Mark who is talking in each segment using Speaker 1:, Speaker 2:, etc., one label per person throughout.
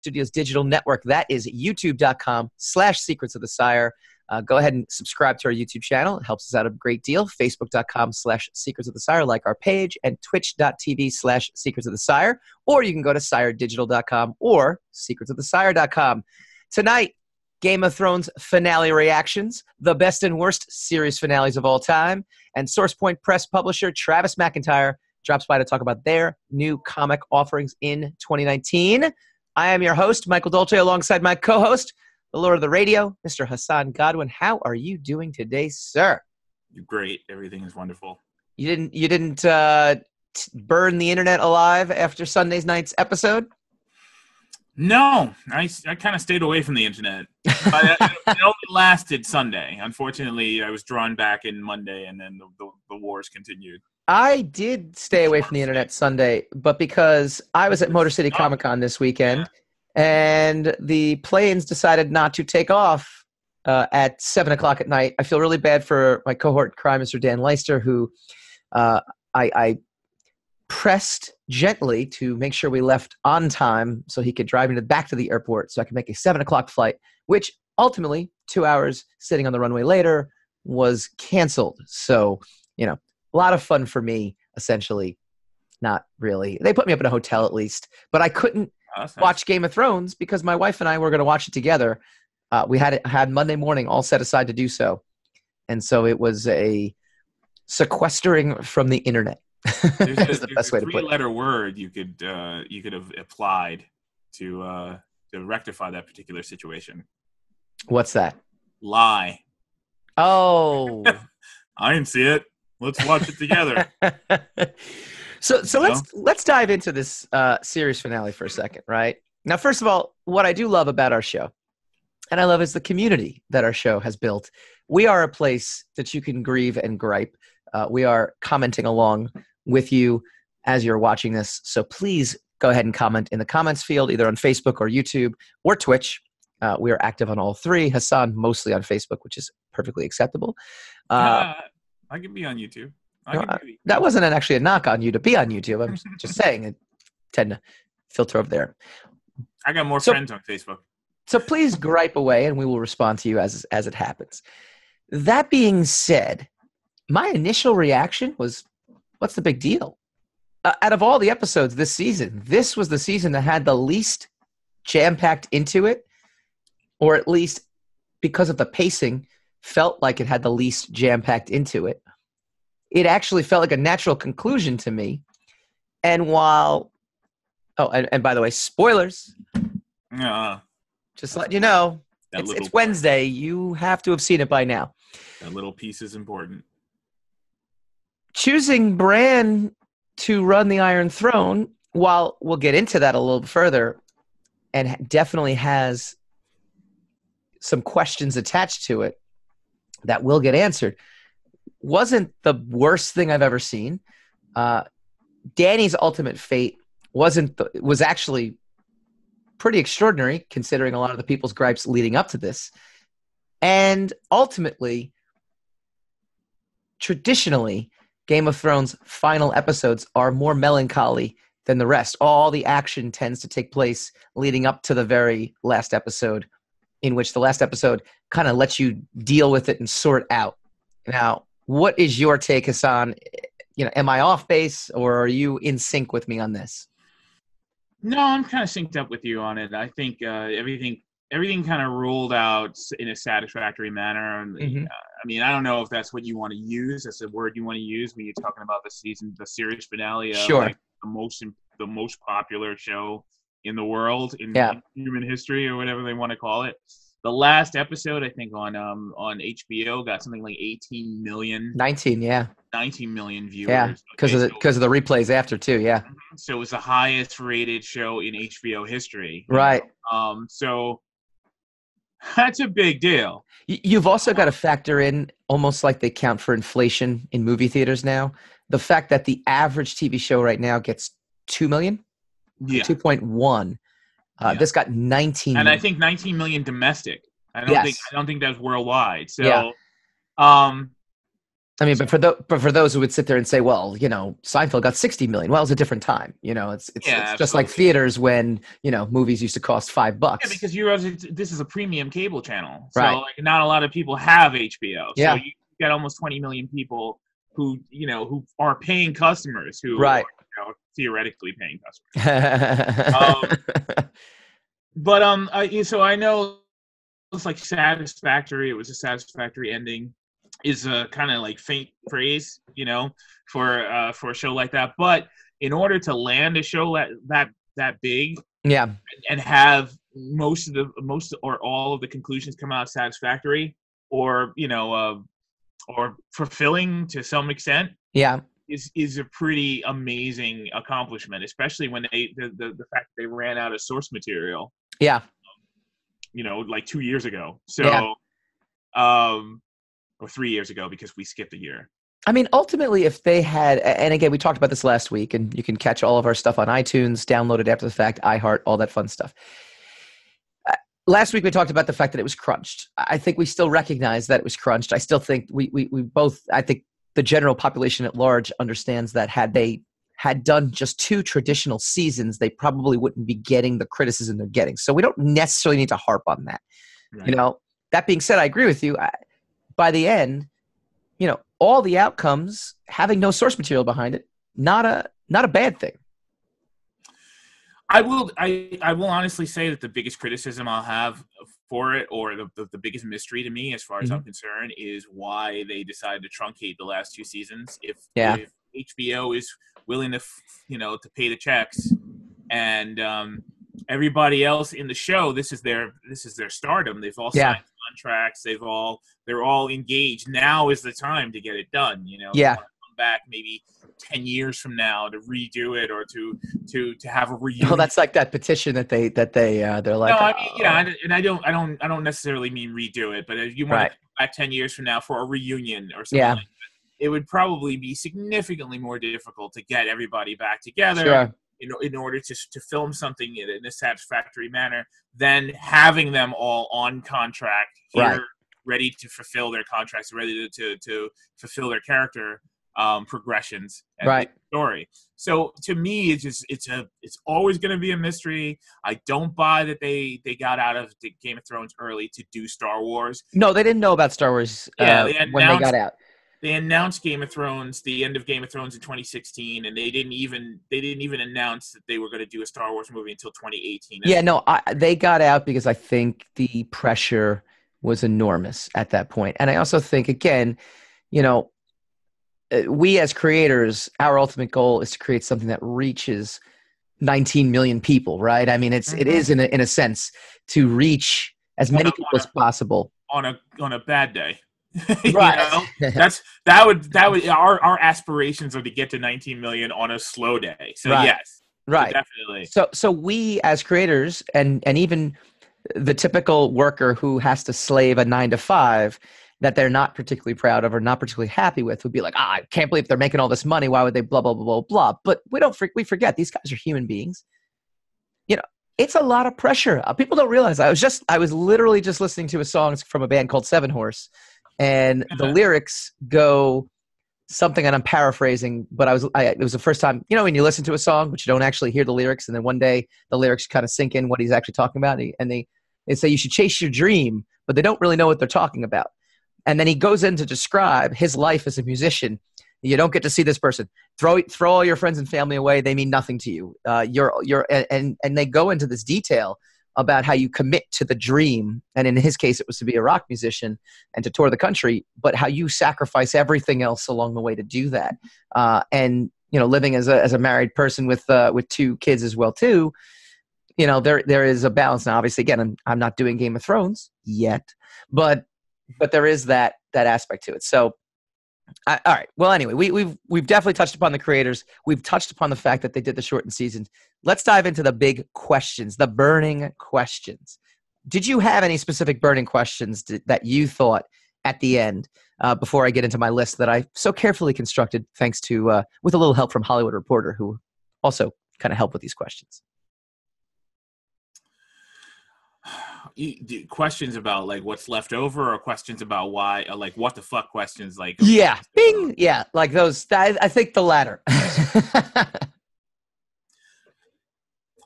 Speaker 1: Studios Digital Network. That is youtube.com slash secrets of the sire. Uh, go ahead and subscribe to our YouTube channel. It helps us out a great deal. Facebook.com slash Secrets of the Sire, like our page, and Twitch.tv slash Secrets of the Sire. Or you can go to SireDigital.com or SecretsOfTheSire.com. Tonight, Game of Thrones finale reactions, the best and worst series finales of all time, and SourcePoint Press publisher Travis McIntire drops by to talk about their new comic offerings in 2019. I am your host, Michael Dolce, alongside my co host, the Lord of the Radio, Mr. Hassan Godwin. How are you doing today, sir?
Speaker 2: You're great. Everything is wonderful.
Speaker 1: You didn't you didn't uh, t- burn the internet alive after Sunday's night's episode?
Speaker 2: No, I, I kind of stayed away from the internet. But it, it only lasted Sunday. Unfortunately, I was drawn back in Monday, and then the, the, the wars continued.
Speaker 1: I did stay away from the internet Sunday, but because I was at Motor City Comic Con this weekend, and the planes decided not to take off uh, at seven o'clock at night. I feel really bad for my cohort crime, Mr. Dan Leister, who uh, I, I pressed gently to make sure we left on time so he could drive me back to the airport so I could make a seven o'clock flight, which ultimately, two hours sitting on the runway later, was canceled. So, you know, a lot of fun for me, essentially. Not really. They put me up in a hotel at least, but I couldn't
Speaker 2: Oh, nice.
Speaker 1: watch Game of Thrones because my wife and I were going to watch it together. Uh, we had it, had Monday morning all set aside to do so, and so it was a sequestering from the internet.
Speaker 2: There's a,
Speaker 1: is the best way to put it.
Speaker 2: three-letter word you could uh, you could have applied to uh, to rectify that particular situation.
Speaker 1: What's that?
Speaker 2: Lie.
Speaker 1: Oh,
Speaker 2: I didn't see it. Let's watch it together.
Speaker 1: so so
Speaker 2: You
Speaker 1: let's let's dive into this uh, series finale for a second, right? Now, first of all, what I do love about our show, and I love is the community that our show has built. We are a place that you can grieve and gripe. Uh, we are commenting along with you as you're watching this. So please go ahead and comment in the comments field, either on Facebook or YouTube or Twitch. Uh, we are active on all three. Hassan mostly on Facebook, which is perfectly acceptable. Uh,
Speaker 2: Uh, I can be on YouTube. I
Speaker 1: no,
Speaker 2: can
Speaker 1: I-
Speaker 2: be-
Speaker 1: that wasn't an, actually a knock on you to be on YouTube. I'm just saying it tend to filter over there.
Speaker 2: I got more
Speaker 1: So-
Speaker 2: friends on Facebook.
Speaker 1: So please gripe away, and we will respond to you as as it happens. That being said, my initial reaction was, "What's the big deal?" Uh, out of all the episodes this season, this was the season that had the least jam packed into it, or at least because of the pacing, felt like it had the least jam packed into it. It actually felt like a natural conclusion to me. And while, oh, and, and by the way, spoilers.
Speaker 2: Uh,
Speaker 1: Just let you know, it's, it's Wednesday. You have to have seen it by now.
Speaker 2: That little piece is important.
Speaker 1: Choosing Bran to run the Iron Throne, while we'll get into that a little bit further, and definitely has some questions attached to it that will get answered, wasn't the worst thing I've ever seen. Uh, Dany's ultimate fate wasn't the, was actually pretty extraordinary considering a lot of the people's gripes leading up to this. And ultimately, traditionally, Game of Thrones final episodes are more melancholy than the rest. All the action tends to take place leading up to the very last episode, in which the last episode kind of lets you deal with it and sort out. Now, what is your take, Hassan? You know, am I off base or are you in sync with me on this?
Speaker 2: No, I'm kind of synced up with you on it. I think uh, everything everything kind of ruled out in a satisfactory manner. And,
Speaker 1: Mhm.
Speaker 2: uh, I mean, I don't know if that's what you want to use. That's a word you want to use when you're talking about the season, the series finale. Of,
Speaker 1: Sure.
Speaker 2: like, the most the most popular show in the world in,
Speaker 1: Yeah.
Speaker 2: in human history or whatever they want to call it. The last episode, I think on um on HBO, got something like 18 million,
Speaker 1: 19, yeah.
Speaker 2: 19 million viewers.
Speaker 1: Yeah, because of the
Speaker 2: Okay, so-
Speaker 1: because of the replays after too. Yeah,
Speaker 2: so it was the highest rated show in HBO history.
Speaker 1: right.
Speaker 2: Um, so that's a big deal.
Speaker 1: You've also got to factor in almost like they count for inflation in movie theaters now. The fact that the average TV show right now gets two million,
Speaker 2: Yeah.
Speaker 1: two point one. Uh,
Speaker 2: Yeah.
Speaker 1: This got nineteen.
Speaker 2: And I think 19 million domestic. I don't think I don't think that's worldwide. So
Speaker 1: Yeah.
Speaker 2: um
Speaker 1: I mean, but for the, but for those who would sit there and say, well, you know, Seinfeld got 60 million. Well, it's a different time. You know, it's it's,
Speaker 2: Yeah,
Speaker 1: it's just like theaters when, you know, movies used to cost 5 bucks.
Speaker 2: Yeah, because you're this is a premium cable channel, so
Speaker 1: Right.
Speaker 2: like not a lot of people have HBO.
Speaker 1: Yeah.
Speaker 2: So you got almost 20 million people who you know who are paying customers who
Speaker 1: Right.
Speaker 2: Know, theoretically paying customers. Um, But um, I, so I know it's like satisfactory. It was a satisfactory ending. Is a kind of like faint phrase, you know, for uh, for a show like that. But in order to land a show that that that big
Speaker 1: yeah.
Speaker 2: and have most of the most or all of the conclusions come out satisfactory, or you know, uh, or fulfilling to some extent,
Speaker 1: Yeah.
Speaker 2: Is is a pretty amazing accomplishment. Especially when they the the, the fact that they ran out of source material
Speaker 1: Yeah.
Speaker 2: you know, like two years ago. So,
Speaker 1: Yeah.
Speaker 2: um, or three years ago because we skipped a year.
Speaker 1: I mean, ultimately, if they had, and again, we talked about this last week, and you can catch all of our stuff on iTunes, download it after the fact, iHeart, all that fun stuff. Uh, Last week we talked about the fact that it was crunched. I think we still recognize that it was crunched. I still think we, we, we both, I think the general population at large understands that had they had done just two traditional seasons, they probably wouldn't be getting the criticism they're getting. So we don't necessarily need to harp on that.
Speaker 2: Right.
Speaker 1: You know, that being said, I agree with you. I, by the end, you know, all the outcomes having no source material behind it, not a not a bad thing.
Speaker 2: I will. I I will honestly say that the biggest criticism I'll have for it, or the the, the biggest mystery to me, as far as I'm concerned, is why they decided to truncate the last two seasons. If
Speaker 1: Yeah.
Speaker 2: if HBO is willing to, you know, to pay the checks, and um, everybody else in the show, this is their this is their stardom. They've all
Speaker 1: Yeah.
Speaker 2: signed contracts. They've all they're all engaged. Now is the time to get it done. You know.
Speaker 1: Yeah.
Speaker 2: Back maybe 10 years from now to redo it or to to to have a reunion
Speaker 1: Oh, that's like that petition that they that they uh, they're like.
Speaker 2: no, I mean, yeah,
Speaker 1: "Oh."
Speaker 2: I- and I don't, I don't, I don't necessarily mean redo it, but if you want
Speaker 1: Right.
Speaker 2: to back ten years from now for a reunion or something,
Speaker 1: Yeah.
Speaker 2: like that, it would probably be significantly more difficult to get everybody back together
Speaker 1: Sure.
Speaker 2: in, in order to to film something in, in a satisfactory manner than having them all on contract here,
Speaker 1: Right.
Speaker 2: ready to fulfill their contracts, ready to to, to fulfill their character um, progressions and
Speaker 1: Right.
Speaker 2: story. So to me, it's just it's a it's always going to be a mystery. I don't buy that they they got out of the Game of Thrones early to do Star Wars.
Speaker 1: No, they didn't know about Star Wars uh,
Speaker 2: Yeah, they
Speaker 1: when they
Speaker 2: announced-
Speaker 1: got out.
Speaker 2: They announced Game of Thrones, the end of Game of Thrones in 2016, and they didn't even they didn't even announce that they were going to do a Star Wars movie until 2018.
Speaker 1: Yeah, no, I, they got out because I think the pressure was enormous at that point, and I also think again, you know, uh, we as creators, our ultimate goal is to create something that reaches 19 million people, right? I mean, it's it
Speaker 2: Mhm.
Speaker 1: is in a, in a sense to reach as many
Speaker 2: a-
Speaker 1: people as possible.
Speaker 2: on a on a bad day.
Speaker 1: Right.
Speaker 2: That's that would that would our our aspirations are to get to 19 million on a slow day. So
Speaker 1: Right.
Speaker 2: yes,
Speaker 1: right.
Speaker 2: definitely.
Speaker 1: So so we as creators and and even the typical worker who has to slave a 9 to 5 that they're not particularly proud of or not particularly happy with would be like, "Ah, I can't believe they're making all this money. Why would they blah blah blah blah blah." But we don't we forget these guys are human beings. You know, it's a lot of pressure. Uh, people don't realize. I was just I was literally just listening to a song from a band called Seven Horse and the
Speaker 2: Uh-huh.
Speaker 1: lyrics go something and I'm paraphrasing, but I was I, it was the first time you know when you listen to a song but you don't actually hear the lyrics, and then one day the lyrics kind of sink in what he's actually talking about, and they they say you should chase your dream, but they don't really know what they're talking about. And then he goes in to describe his life as a musician. You don't get to see this person. Throw throw all your friends and family away; they mean nothing to you. Uh, you're you're and- and they go into this detail about how you commit to the dream. And in his case, it was to be a rock musician and to tour the country, but how you sacrifice everything else along the way to do that. Uh, and you know, living as a as a married person with uh, with two kids as well too. You know, there there is a balance now. Obviously, again, I'm I'm not doing Game of Thrones yet, but but there is that that aspect to it. So. I, all right. Well, anyway, we, we've we've definitely touched upon the creators. We've touched upon the fact that they did the shortened season. Let's dive into the big questions, the burning questions. Did you have any specific burning questions d- that you thought at the end uh, before I get into my list that I so carefully constructed, thanks to uh, with a little help from Hollywood Reporter, who also kind of helped with these questions.
Speaker 2: Questions about like what's left over or questions about why uh, like what the fuck questions like
Speaker 1: yeah bing yeah like those i, I think the latter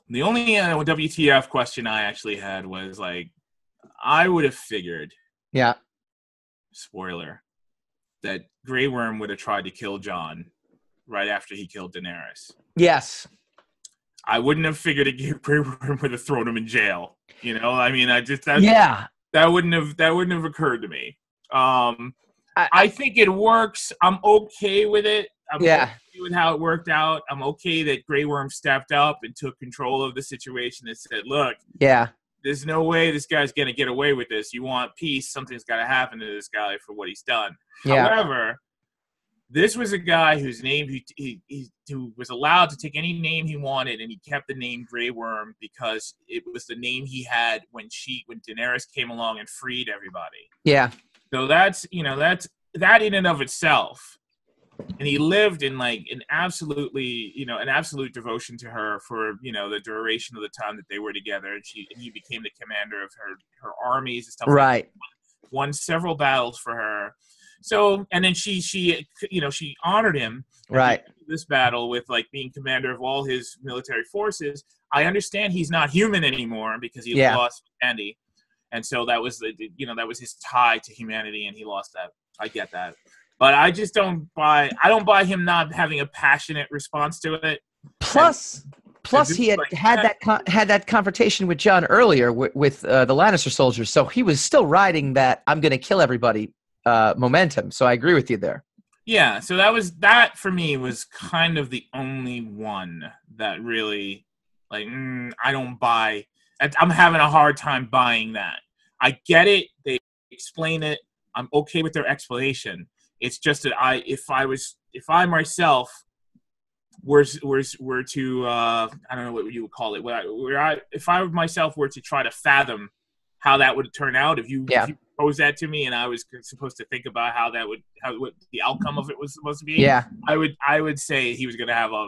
Speaker 2: the only uh, wtf question i actually had was like i would have figured
Speaker 1: yeah
Speaker 2: spoiler that Grey Worm would have tried to kill Jon right after he killed Daenerys.
Speaker 1: Yes.
Speaker 2: I wouldn't have figured it Grey Worm would have thrown him in jail. You know, I mean, I just that,
Speaker 1: yeah
Speaker 2: that wouldn't have that wouldn't have occurred to me. Um, I, I think it works. I'm okay with it. I'm
Speaker 1: yeah.
Speaker 2: Okay with how it worked out. I'm okay that Grey Worm stepped up and took control of the situation and said, "Look,
Speaker 1: yeah,
Speaker 2: there's no way this guy's going to get away with this. You want peace, something's got to happen to this guy for what he's done.
Speaker 1: Yeah.
Speaker 2: However, this was a guy whose name he, he, he, who was allowed to take any name he wanted, and he kept the name Grey Worm because it was the name he had when she when Daenerys came along and freed everybody.
Speaker 1: Yeah.
Speaker 2: So that's you know that's that in and of itself and he lived in like an absolutely you know an absolute devotion to her for you know the duration of the time that they were together and she and he became the commander of her her armies and stuff
Speaker 1: right
Speaker 2: like won several battles for her so and then she she you know she honored him
Speaker 1: right
Speaker 2: this battle with like being commander of all his military forces i understand he's not human anymore because he
Speaker 1: yeah.
Speaker 2: lost andy and so that was the you know that was his tie to humanity and he lost that i get that but I just don't buy. I don't buy him not having a passionate response to it.
Speaker 1: Plus, and, plus he had had that, that had that confrontation with Jon earlier with, with uh, the Lannister soldiers, so he was still riding that "I'm going to kill everybody" uh, momentum. So I agree with you there.
Speaker 2: Yeah, so that was that for me was kind of the only one that really, like, mm, I don't buy. I'm having a hard time buying that. I get it; they explain it. I'm okay with their explanation. It's just that I, if I was, if I myself were were were to, uh, I don't know what you would call it, where I, where I, if I myself were to try to fathom how that would turn out, if you,
Speaker 1: yeah.
Speaker 2: if you posed that to me and I was supposed to think about how that would, how what the outcome of it was supposed to be,
Speaker 1: yeah,
Speaker 2: I would, I would say he was going to have a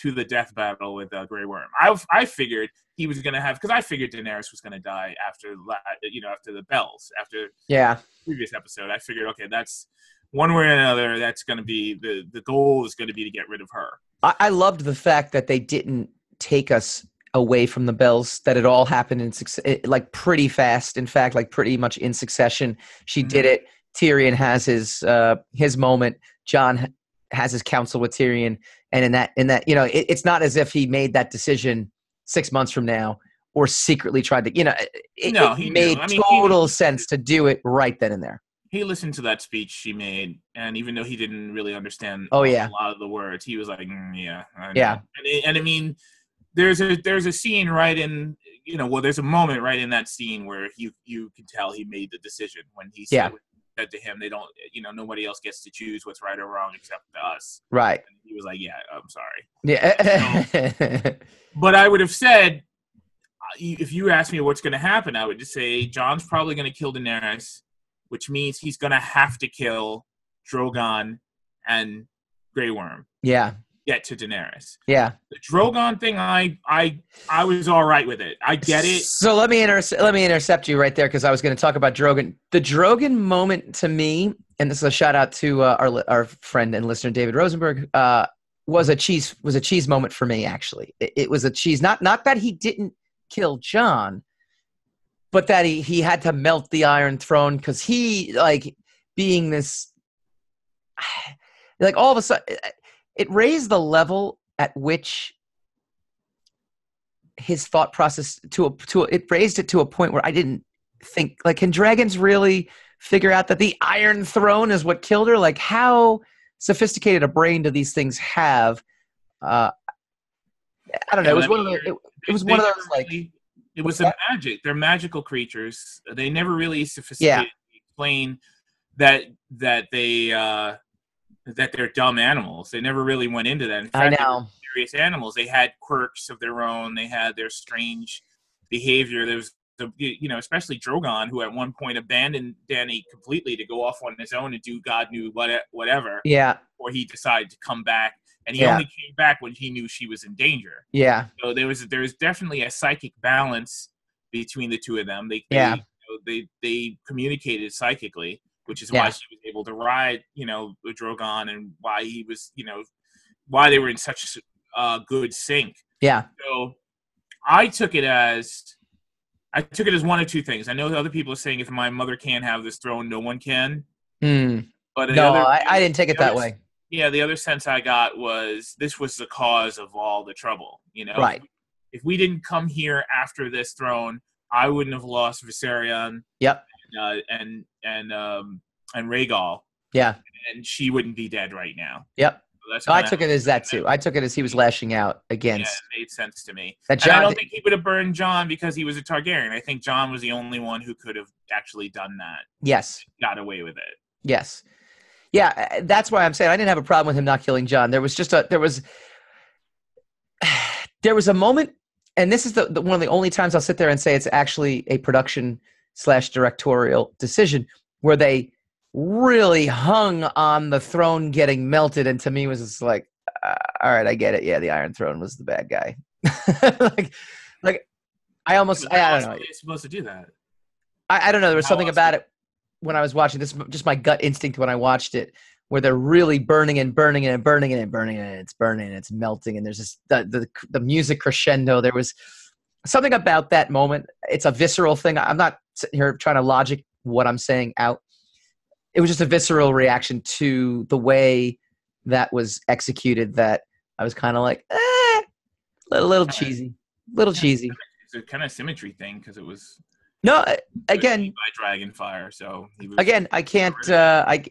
Speaker 2: to the death battle with uh, Grey Worm. I I figured he was going to have because I figured Daenerys was going to die after you know after the bells after
Speaker 1: yeah
Speaker 2: previous episode. I figured okay that's one way or another, that's going to be the the goal is going to be to get rid of her.
Speaker 1: I, I loved the fact that they didn't take us away from the bells that it all happened in it, like pretty fast. In fact like pretty much in succession she mm-hmm. did it. Tyrion has his uh his moment. Jon has his counsel with tyrion. And in that in that you know it, it's not as if he made that decision six months from now or secretly tried to you know it, no, it made I mean, total he, sense to do it right then and there.
Speaker 2: He listened to that speech she made, and even though he didn't really understand,
Speaker 1: oh yeah,
Speaker 2: a lot of the words, he was like, mm, yeah,
Speaker 1: yeah.
Speaker 2: And, and I mean, there's a there's a scene right in you know well there's a moment right in that scene where you you can tell he made the decision when he said,
Speaker 1: yeah.
Speaker 2: said to him they don't you know nobody else gets to choose what's right or wrong except us
Speaker 1: right
Speaker 2: and he was like yeah i'm sorry
Speaker 1: yeah
Speaker 2: so, but i would have said if you asked me what's going to happen i would just say jon's probably going to kill daenerys which means he's going to have to kill Drogon and Grey Worm.
Speaker 1: Yeah.
Speaker 2: Get to Daenerys.
Speaker 1: Yeah.
Speaker 2: The Drogon thing, I I I was all right with it. I get it.
Speaker 1: So let me inter- let me intercept you right there because I was going to talk about Drogon. The Drogon moment to me, and this is a shout out to uh, our our friend and listener David Rosenberg. Uh, was a cheese was a cheese moment for me actually. It, it was a cheese. Not not that he didn't kill Jon, but that he, he had to melt the Iron Throne because he like being this like all of a sudden it raised the level at which his thought process to a to a, it raised it to a point where I didn't think like can dragons really figure out that the Iron Throne is what killed her? Like how sophisticated a brain do these things have? Uh, I don't know. It was one of the. It, it was one of those like
Speaker 2: it was a magic. They're magical creatures. They never really sophisticated yeah. explain that that they uh, that they're dumb animals. They never really went into that. In
Speaker 1: fact, I know.
Speaker 2: Serious animals. They had quirks of their own. They had their strange behavior. There was the you know especially Drogon, who at one point abandoned Dany completely to go off on his own and do God knew what whatever.
Speaker 1: Yeah.
Speaker 2: Or he decided to come back and he
Speaker 1: yeah.
Speaker 2: only came back when he knew she was in danger.
Speaker 1: Yeah.
Speaker 2: So there was there was definitely a psychic balance between the two of them. They, they
Speaker 1: Yeah.
Speaker 2: you know, they they communicated psychically, which is
Speaker 1: Yeah.
Speaker 2: why she was able to ride, you know, with Drogon, and why he was, you know, why they were in such uh, good sync.
Speaker 1: Yeah.
Speaker 2: So I took it as I took it as one of two things. I know other people are saying if my mother can't have this throne, no one can.
Speaker 1: Hmm.
Speaker 2: But
Speaker 1: No,
Speaker 2: other-
Speaker 1: I, I didn't take it that
Speaker 2: other-
Speaker 1: way.
Speaker 2: Yeah, the other sense I got was this was the cause of all the trouble. You know,
Speaker 1: Right.
Speaker 2: If we didn't come here after this throne, I wouldn't have lost Viserion
Speaker 1: Yep.
Speaker 2: Uh, and and um, and Rhaegal,
Speaker 1: Yeah.
Speaker 2: and she wouldn't be dead right now.
Speaker 1: Yep.
Speaker 2: So that's
Speaker 1: I took it as that too. I took it as he was lashing out
Speaker 2: Yeah,
Speaker 1: against
Speaker 2: it made sense to me.
Speaker 1: that
Speaker 2: And I don't think he would have burned Jon because he was a Targaryen. I think Jon was the only one who could have actually done that,
Speaker 1: yes.
Speaker 2: got away with it.
Speaker 1: Yes. Yeah, uh, that's why I'm saying I didn't have a problem with him not killing Jon. There was just a there was there was a moment, and this is the, the one of the only times I'll sit there and say it's actually a production slash directorial decision where they really hung on the throne getting melted, and to me was just like, uh, all right, I get it. Yeah, the Iron Throne was the bad guy. like, like I almost I, I don't know.
Speaker 2: supposed to do that?
Speaker 1: I, I don't know. There was
Speaker 2: How
Speaker 1: something about it when I was watching this. Just my gut instinct when I watched it, where they're really burning and burning and burning and burning. And it's burning and it's melting. And there's this the, the the music crescendo. There was something about that moment. It's a visceral thing. I'm not sitting here trying to logic what I'm saying out. It was just a visceral reaction to the way that was executed. That I was kind of like, eh, a little, cheesy, little cheesy.
Speaker 2: It's a kind of symmetry thing because it was
Speaker 1: No, uh, again,
Speaker 2: by dragon fire. So he was
Speaker 1: again i can't uh i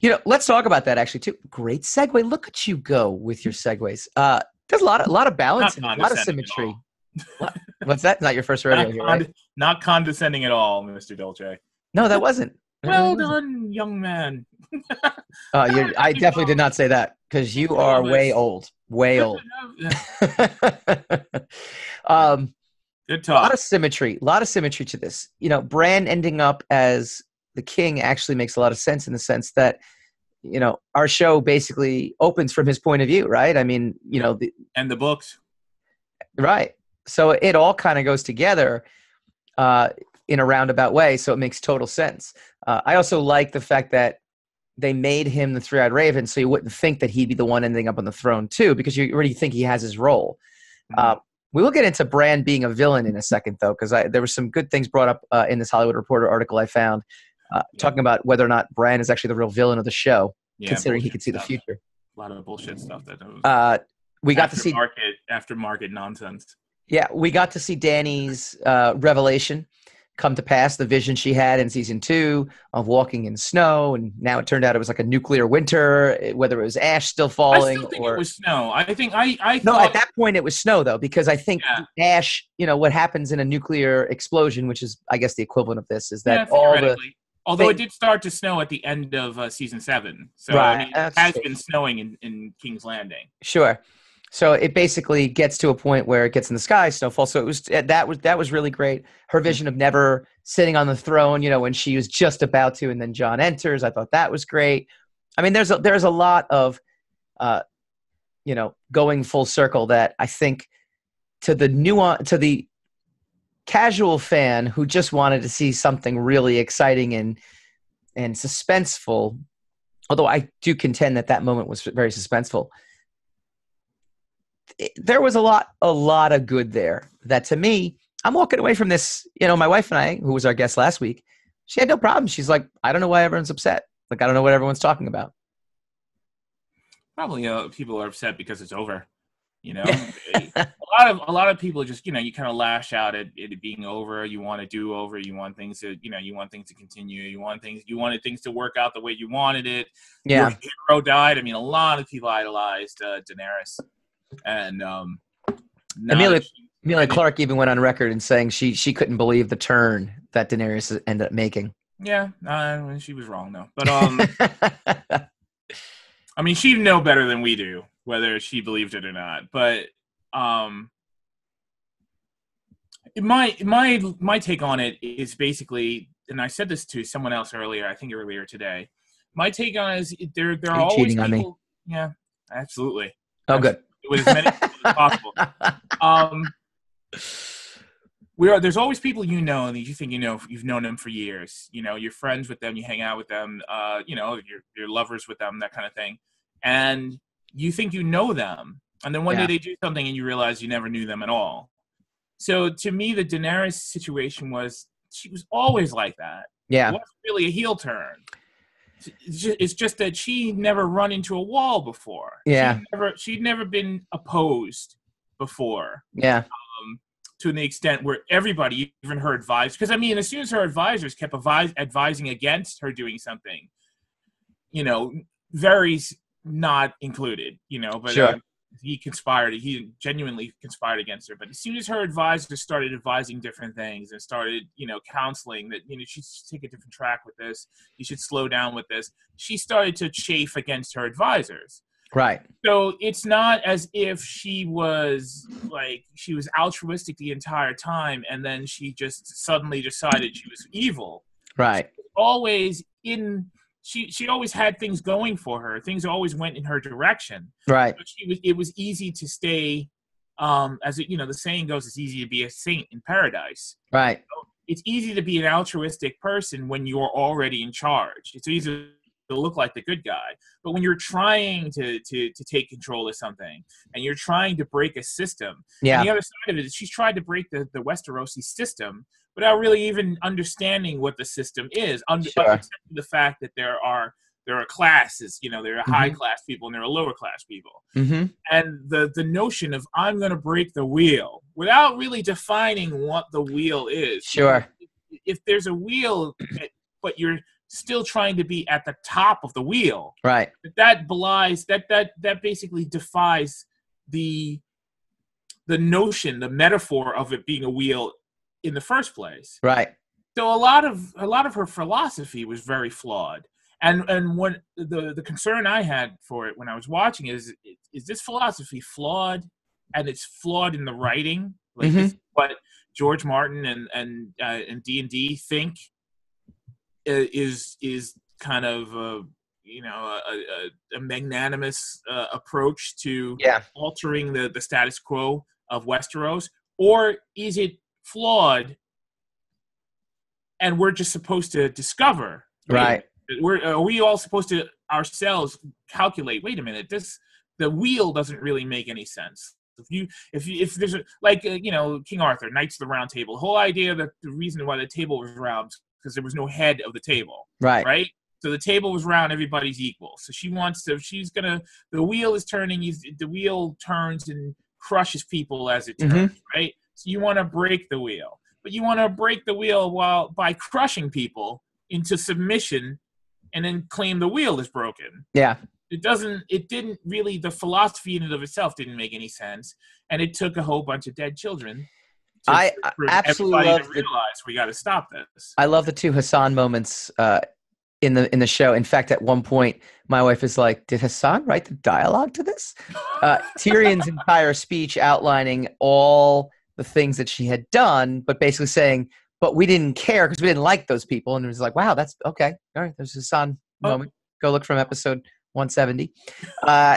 Speaker 1: you know let's talk about that actually too great segue look at you go with your segues uh there's a lot of, a lot of balance and a lot of symmetry What- what's that? Not your first rodeo
Speaker 2: not,
Speaker 1: here right?
Speaker 2: not condescending at all, Mr. Dolce.
Speaker 1: no that wasn't.
Speaker 2: Well done, young man.
Speaker 1: you're, i definitely did not say that because you are way old way old. um
Speaker 2: Good
Speaker 1: a lot of symmetry a lot of symmetry to this. You know bran ending up as the king actually makes a lot of sense in the sense that you know our show basically opens from his point of view right? I mean you know the,
Speaker 2: And the books.
Speaker 1: right so it all kind of goes together uh, in a roundabout way so it makes total sense uh, i also like the fact that they made him the three-eyed raven so you wouldn't think that he'd be the one ending up on the throne too because you already think he has his role uh, we will get into Bran being a villain in a second, though, because there were some good things brought up uh, in this Hollywood Reporter article I found, uh,
Speaker 2: Yeah.
Speaker 1: talking about whether or not Bran is actually the real villain of the show,
Speaker 2: Yeah,
Speaker 1: considering he could see the future.
Speaker 2: A lot of bullshit stuff that was
Speaker 1: Uh, we got to see,
Speaker 2: market after market nonsense.
Speaker 1: Yeah, we got to see Dany's uh, revelation come to pass. The vision she had in season two of walking in snow, and now it turned out it was like a nuclear winter. eh, Whether it was ash still falling
Speaker 2: still think
Speaker 1: or
Speaker 2: it was snow. I think I I
Speaker 1: No,
Speaker 2: thought
Speaker 1: at that point it was snow though, because I think
Speaker 2: Yeah.
Speaker 1: ash, you know, what happens in a nuclear explosion, which is, I guess, the equivalent of this, is
Speaker 2: yeah,
Speaker 1: that all the.
Speaker 2: Although it did start to snow at the end of uh, season seven, so
Speaker 1: Right,
Speaker 2: I mean, it has
Speaker 1: true.
Speaker 2: been snowing in, in King's Landing.
Speaker 1: sure. So it basically gets to a point where it gets in the sky, snowfall. So it was eh, that was that was really great. Her vision of never sitting on the throne, you know, when she was just about to, and then Jon enters. I thought that was great. I mean, there's a, there's a lot of, uh, you know, going full circle that I think to the nuance to the casual fan who just wanted to see something really exciting and and suspenseful although i do contend that that moment was very suspenseful there was a lot a lot of good there that to me i'm walking away from this you know my wife and i who was our guest last week she had no problem she's like i don't know why everyone's upset like i don't know what everyone's talking about
Speaker 2: Probably uh, people are upset because it's over. You know, a lot of a lot of people just you know you kind of lash out at it being over. You want to do over. You want things to you know you want things to continue. You want things you wanted things to work out the way you wanted it.
Speaker 1: yeah
Speaker 2: Your hero died. I mean, a lot of people idolized uh, Daenerys, and um, Emilia- she-
Speaker 1: Emilia Clarke even went on record and saying she she couldn't believe the turn that daenerys ended up making
Speaker 2: yeah, uh, she was wrong though. But um, I mean, she'd know better than we do whether she believed it or not. But um, my my my take on it is basically, and I said this to someone else earlier. I think earlier today. My take on it is there there are
Speaker 1: Are
Speaker 2: always
Speaker 1: cheating on me?
Speaker 2: people. Yeah, absolutely.
Speaker 1: oh good
Speaker 2: With as many people as possible. Um, we are there's always people you know and you think you know you've known them for years you know you're friends with them you hang out with them uh you know you're, you're lovers with them that kind of thing and you think you know them and then one
Speaker 1: Yeah.
Speaker 2: day they do something and you realize you never knew them at all so to me the daenerys situation was she was always like that
Speaker 1: Yeah.
Speaker 2: it wasn't really a heel turn it's just, that she'd never run into a wall before
Speaker 1: Yeah.
Speaker 2: she'd never, she'd never been opposed before
Speaker 1: Yeah.
Speaker 2: um, to the extent where everybody, even her advisors, because I mean, as soon as her advisors kept advise, advising against her doing something, you know, Varys not included, you know, but
Speaker 1: Sure.
Speaker 2: uh, he conspired, he genuinely conspired against her. But as soon as her advisors started advising different things and started, you know, counseling that, you know, she should take a different track with this, you should slow down with this, she started to chafe against her advisors
Speaker 1: Right.
Speaker 2: so it's not as if she was like she was altruistic the entire time and then she just suddenly decided she was evil
Speaker 1: Right.
Speaker 2: always in she she always had things going for her things always went in her direction
Speaker 1: Right.
Speaker 2: but she was it was easy to stay um as it, you know the saying goes it's easy to be a saint in paradise
Speaker 1: Right.
Speaker 2: it's easy to be an altruistic person when you're already in charge. It's easy to look like the good guy, but when you're trying to to to take control of something and you're trying to break a system,
Speaker 1: Yeah.
Speaker 2: and the other side of it is she's tried to break the the Westerosi system without really even understanding what the system is. Under,
Speaker 1: Sure.
Speaker 2: understanding the fact that there are there are classes, you know, there are
Speaker 1: Mm-hmm.
Speaker 2: high class people and there are lower class people
Speaker 1: Mm-hmm.
Speaker 2: and the the notion of I'm going to break the wheel without really defining what the wheel is.
Speaker 1: Sure.
Speaker 2: If there's a wheel, but you're still trying to be at the top of the wheel,
Speaker 1: Right.
Speaker 2: that belies that that that basically defies the the notion, the metaphor of it being a wheel in the first place.
Speaker 1: Right.
Speaker 2: so a lot of a lot of her philosophy was very flawed. And and what the the concern i had for it when i was watching is is this philosophy flawed and it's flawed in the writing? Like this, what george martin and and uh, and d&d think is is kind of a you know a, a, a magnanimous uh, approach to
Speaker 1: Yeah.
Speaker 2: altering the, the status quo of Westeros, or is it flawed and we're just supposed to discover? a
Speaker 1: Right.
Speaker 2: We're, are we all supposed to ourselves calculate? Wait a minute, this the wheel doesn't really make any sense. If you if you, if there's a, like uh, you know King Arthur, Knights of the Round Table, the whole idea that the reason why the table was round because there was no head of the table
Speaker 1: Right.
Speaker 2: right? So the table was round, everybody's equal. So she wants to, she's gonna, the wheel is turning, the wheel turns and crushes people as it
Speaker 1: Mhm.
Speaker 2: turns, right? So you want to break the wheel, but you want to break the wheel while by crushing people into submission and then claim the wheel is broken.
Speaker 1: Yeah.
Speaker 2: It doesn't, it didn't really, the philosophy in and of itself didn't make any sense. And it took a whole bunch of dead children. to-
Speaker 1: I- absolutely love
Speaker 2: to
Speaker 1: the-
Speaker 2: realize we got to stop this.
Speaker 1: I love the two Hassan moments uh, in the in the show. In fact, at one point, my wife is like, "Did Hassan write the dialogue to this?" Uh, Tyrion's entire speech outlining all the things that she had done, but basically saying, "But we didn't care because we didn't like those people." And it was like, "Wow, that's okay. All right, there's a Hassan
Speaker 2: Oh.
Speaker 1: moment. Go look from episode 170." Uh,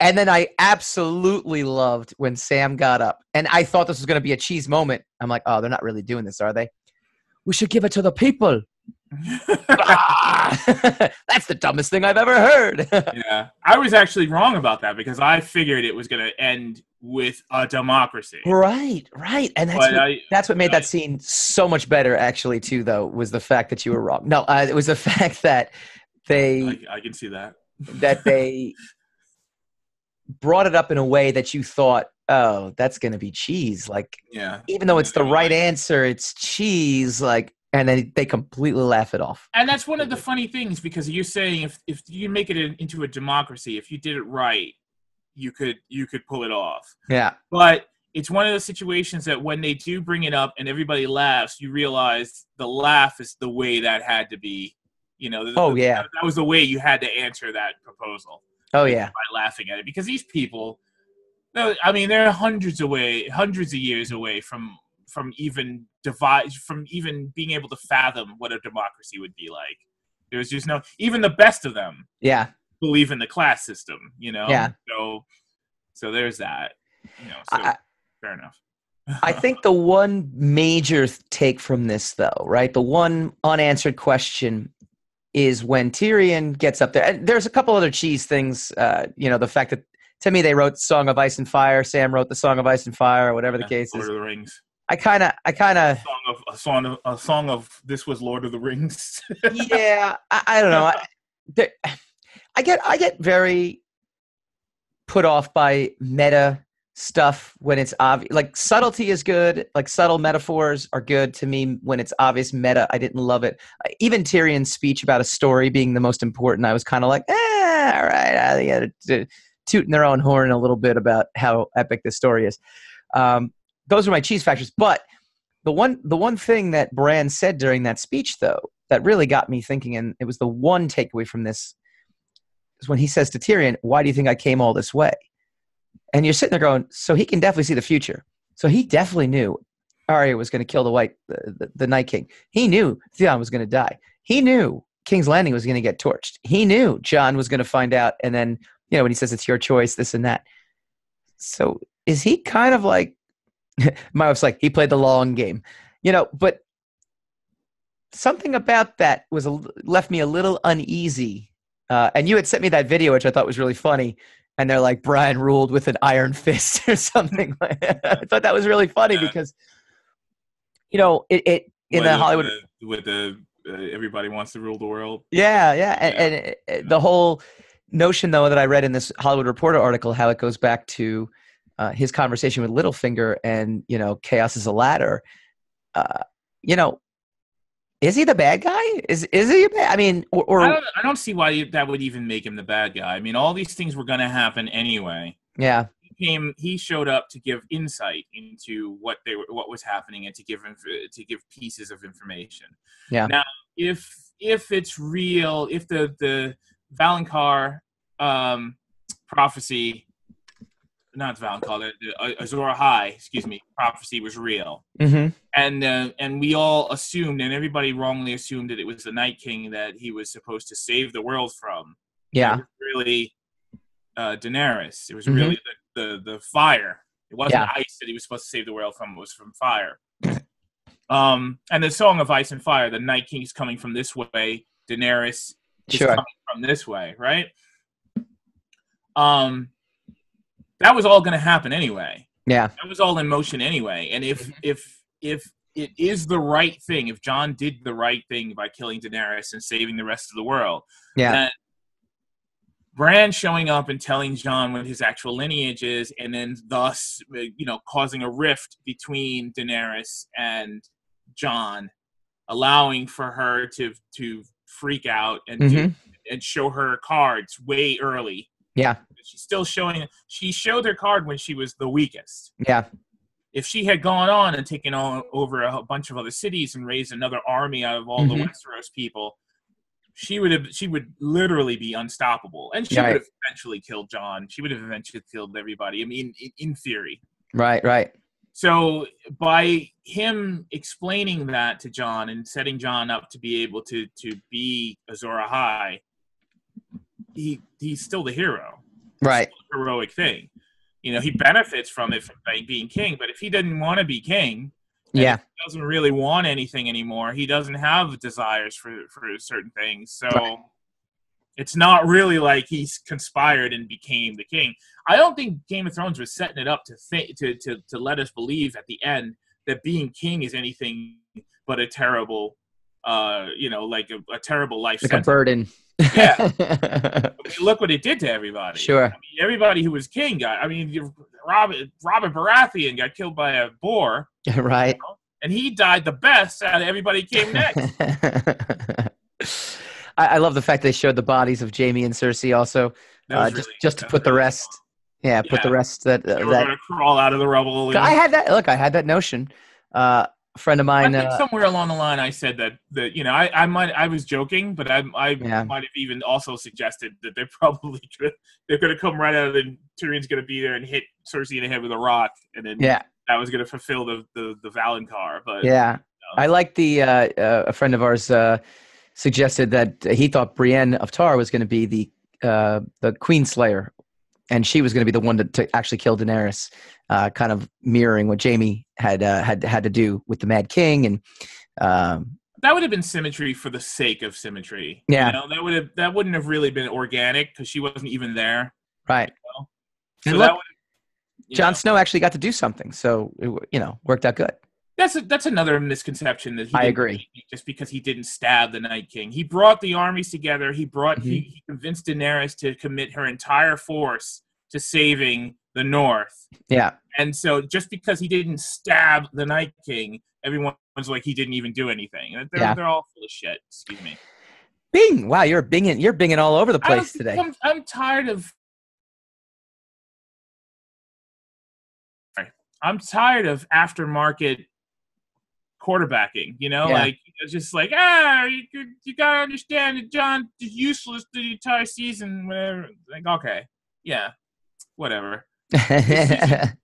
Speaker 1: and then I absolutely loved when Sam got up, and I thought this was going to be a cheese moment. I'm like, "Oh, they're not really doing this, are they?" We should give it to the people. Ah! That's the dumbest thing I've ever heard.
Speaker 2: yeah, I was actually wrong about that because I figured it was going to end with a democracy.
Speaker 1: right, right, and that's
Speaker 2: But
Speaker 1: what,
Speaker 2: I,
Speaker 1: that's what made
Speaker 2: I-
Speaker 1: that scene so much better. Actually, too, though, was the fact that you were wrong. No, uh, it was the fact that they
Speaker 2: I, I can see that.
Speaker 1: that they brought it up in a way that you thought, oh, that's going to be cheese. Like,
Speaker 2: Yeah.
Speaker 1: even though it's the right answer, it's cheese. Like, and then they completely laugh it off.
Speaker 2: And that's one of the funny things because you're saying if if you make it into a democracy, if you did it right, you could you could pull it off.
Speaker 1: Yeah,
Speaker 2: But it's one of those situations that when they do bring it up and everybody laughs, you realize the laugh is the way that had to be. You know, the-
Speaker 1: Oh, yeah.
Speaker 2: that was the way you had to answer that proposal.
Speaker 1: oh yeah,
Speaker 2: by laughing at it because these people no i mean they're hundreds away hundreds of years away from from even divide from even being able to fathom what a democracy would be like there's just no even the best of them
Speaker 1: yeah.
Speaker 2: believe in the class system you know
Speaker 1: Yeah.
Speaker 2: so so there's that you know so
Speaker 1: I,
Speaker 2: fair enough
Speaker 1: I think the one major take from this, though, right? The one unanswered question is when Tyrion gets up there. And there's a couple other cheese things. Uh, you know, the fact that to me they wrote "Song of Ice and Fire." Sam wrote the "Song of Ice and Fire," or whatever
Speaker 2: Yeah,
Speaker 1: the case
Speaker 2: Lord
Speaker 1: is.
Speaker 2: of the Rings.
Speaker 1: I kind of, I kind of,
Speaker 2: Song of a song of a song of this was Lord of the Rings.
Speaker 1: yeah. I, I don't know. I, there, I get, I get very put off by meta stuff when it's obvious. Like subtlety is good. Like subtle metaphors are good to me when it's obvious meta. I didn't love it. Even Tyrion's speech about a story being the most important, I was kind of like, eh, all right. Uh, yeah, tooting their own horn a little bit about how epic this story is. Um, those are my cheese factors. But the one, the one thing that Bran said during that speech, though, that really got me thinking, and it was the one takeaway from this, is when he says to Tyrion, "Why do you think I came all this way?" And you're sitting there going, "So he can definitely see the future. So he definitely knew Arya was going to kill the White, the, the, the Night King. He knew Theon was going to die. He knew King's Landing was going to get torched. He knew Jon was going to find out, and then you know when he says it's your choice, this and that. So is he kind of like my wife's like he played the long game, you know? But something about that was a, left me a little uneasy. Uh, and you had sent me that video, which I thought was really funny. And they're like Brian ruled with an iron fist or something. I thought that was really funny
Speaker 2: Yeah.
Speaker 1: because, you know, it, it in the Hollywood
Speaker 2: with the uh, everybody wants to rule the world.
Speaker 1: Yeah, yeah, and,
Speaker 2: Yeah.
Speaker 1: and it- the whole notion, though, that I read in this Hollywood Reporter article, how it goes back to uh, his conversation with Littlefinger, and you know, chaos is a ladder. Uh, you know, is he the bad guy? Is is he a bad? I mean, or, or
Speaker 2: I don't, I don't see why that would even make him the bad guy. I mean, all these things were going to happen anyway.
Speaker 1: yeah,
Speaker 2: He came. He showed up to give insight into what they were, what was happening, and to give inf- to give pieces of information.
Speaker 1: Yeah.
Speaker 2: Now, if if it's real, if the the Valonqar um, prophecy, not the uh, Azor Ahai, excuse me, prophecy was real,
Speaker 1: hmm
Speaker 2: and uh, and we all assumed, and everybody wrongly assumed that it was the Night King that he was supposed to save the world from.
Speaker 1: yeah,
Speaker 2: It was really uh, Daenerys. It was
Speaker 1: Mhm.
Speaker 2: really the, the the fire. It wasn't
Speaker 1: Yeah.
Speaker 2: ice that he was supposed to save the world from. It was from fire. um, and the song of ice and fire. The Night King's coming from this way. Daenerys is
Speaker 1: sure,
Speaker 2: coming from this way, right? Um, that was all going to happen anyway
Speaker 1: yeah,
Speaker 2: that was all in motion anyway. And if
Speaker 1: Mhm.
Speaker 2: if if it is the right thing, if Jon did the right thing by killing Daenerys and saving the rest of the world,
Speaker 1: yeah,
Speaker 2: then Bran showing up and telling Jon what his actual lineage is, and then thus uh, you know causing a rift between Daenerys and Jon, allowing for her to to freak out and to,
Speaker 1: Mhm.
Speaker 2: and show her cards way early.
Speaker 1: yeah,
Speaker 2: She's still showing. She showed her card when she was the weakest
Speaker 1: yeah,
Speaker 2: if she had gone on and taken on, over a bunch of other cities and raised another army out of all the
Speaker 1: Mhm.
Speaker 2: Westeros people, she would have she would literally be unstoppable, and she
Speaker 1: Right.
Speaker 2: would have eventually killed Jon. She would have eventually killed everybody. I mean, in, in theory.
Speaker 1: right, right,
Speaker 2: So by him explaining that to Jon and setting Jon up to be able to to be Azor Ahai, he he's still the hero
Speaker 1: right,
Speaker 2: heroic thing. You know, he benefits from it from being king, but if he didn't want to be king,
Speaker 1: yeah,
Speaker 2: he doesn't really want anything anymore, he doesn't have desires for for certain things. So
Speaker 1: Right.
Speaker 2: it's not really like he's conspired and became the king. I don't think Game of Thrones was setting it up to think to, to to let us believe at the end that being king is anything but a terrible uh you know like a, a terrible life
Speaker 1: like a burden.
Speaker 2: Yeah. I mean, look what it did to everybody.
Speaker 1: Sure.
Speaker 2: I mean, everybody who was king got. I mean, you- Robert Robert Baratheon got killed by a boar,
Speaker 1: right.
Speaker 2: and he died the best out of everybody came next.
Speaker 1: I, I love the fact they showed the bodies of Jaime and Cersei also, uh, just
Speaker 2: really-
Speaker 1: just to put the rest. Yeah, put the rest that uh, that.
Speaker 2: crawl out of the rubble.
Speaker 1: I had that. Look, I had that notion. Uh, a friend of mine. Uh,
Speaker 2: somewhere along the line I said that that you know I, I might I was joking, but I I
Speaker 1: Yeah.
Speaker 2: might have even also suggested that they're probably gonna, they're going to come right out of and Tyrion's going to be there and hit Cersei in the head with a rock, and then
Speaker 1: yeah,
Speaker 2: that was going to fulfill the the the Valonqar. But
Speaker 1: yeah. I like the. Uh, uh, a friend of ours uh, suggested that he thought Brienne of Tarth was going to be the uh, the Queen Slayer, and she was going to be the one to, to actually kill Daenerys, uh, kind of mirroring what Jaime had uh, had had to do with the Mad King, and um,
Speaker 2: that would have been symmetry for the sake of symmetry.
Speaker 1: Yeah,
Speaker 2: you know, that would have that wouldn't have really been organic because she wasn't even there.
Speaker 1: Right.
Speaker 2: You know?
Speaker 1: So
Speaker 2: So
Speaker 1: look,
Speaker 2: that would,
Speaker 1: Jon Snow actually got to do something, so it, you know worked out good.
Speaker 2: That's a, that's another misconception that he
Speaker 1: I agree.
Speaker 2: just because he didn't stab the Night King. He brought the armies together. He brought he,
Speaker 1: Mhm.
Speaker 2: he convinced Daenerys to commit her entire force to saving the North.
Speaker 1: Yeah,
Speaker 2: And so just because he didn't stab the Night King, everyone's like he didn't even do anything. They're,
Speaker 1: Yeah.
Speaker 2: they're all full of shit. Excuse me.
Speaker 1: Bing! Wow, you're binging, you're binging all over the place today.
Speaker 2: I'm, I'm tired of. I'm tired of aftermarket quarterbacking. You know,
Speaker 1: Yeah.
Speaker 2: like it's just like ah, you, you, you gotta understand that Jon is useless the entire season. Whatever. Like okay, yeah, whatever.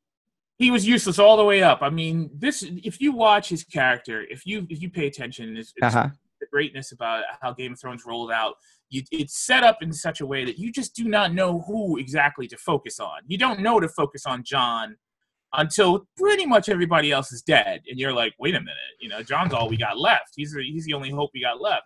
Speaker 2: He was useless all the way up. I mean, this if you watch his character, if you if you pay attention, it's, it's
Speaker 1: uh-huh.
Speaker 2: the greatness about how Game of Thrones rolled out. You, it's set up in such a way that you just do not know who exactly to focus on. You don't know to focus on Jon until pretty much everybody else is dead, and you're like, wait a minute, you know, Jon's all we got left. He's the, he's the only hope we got left.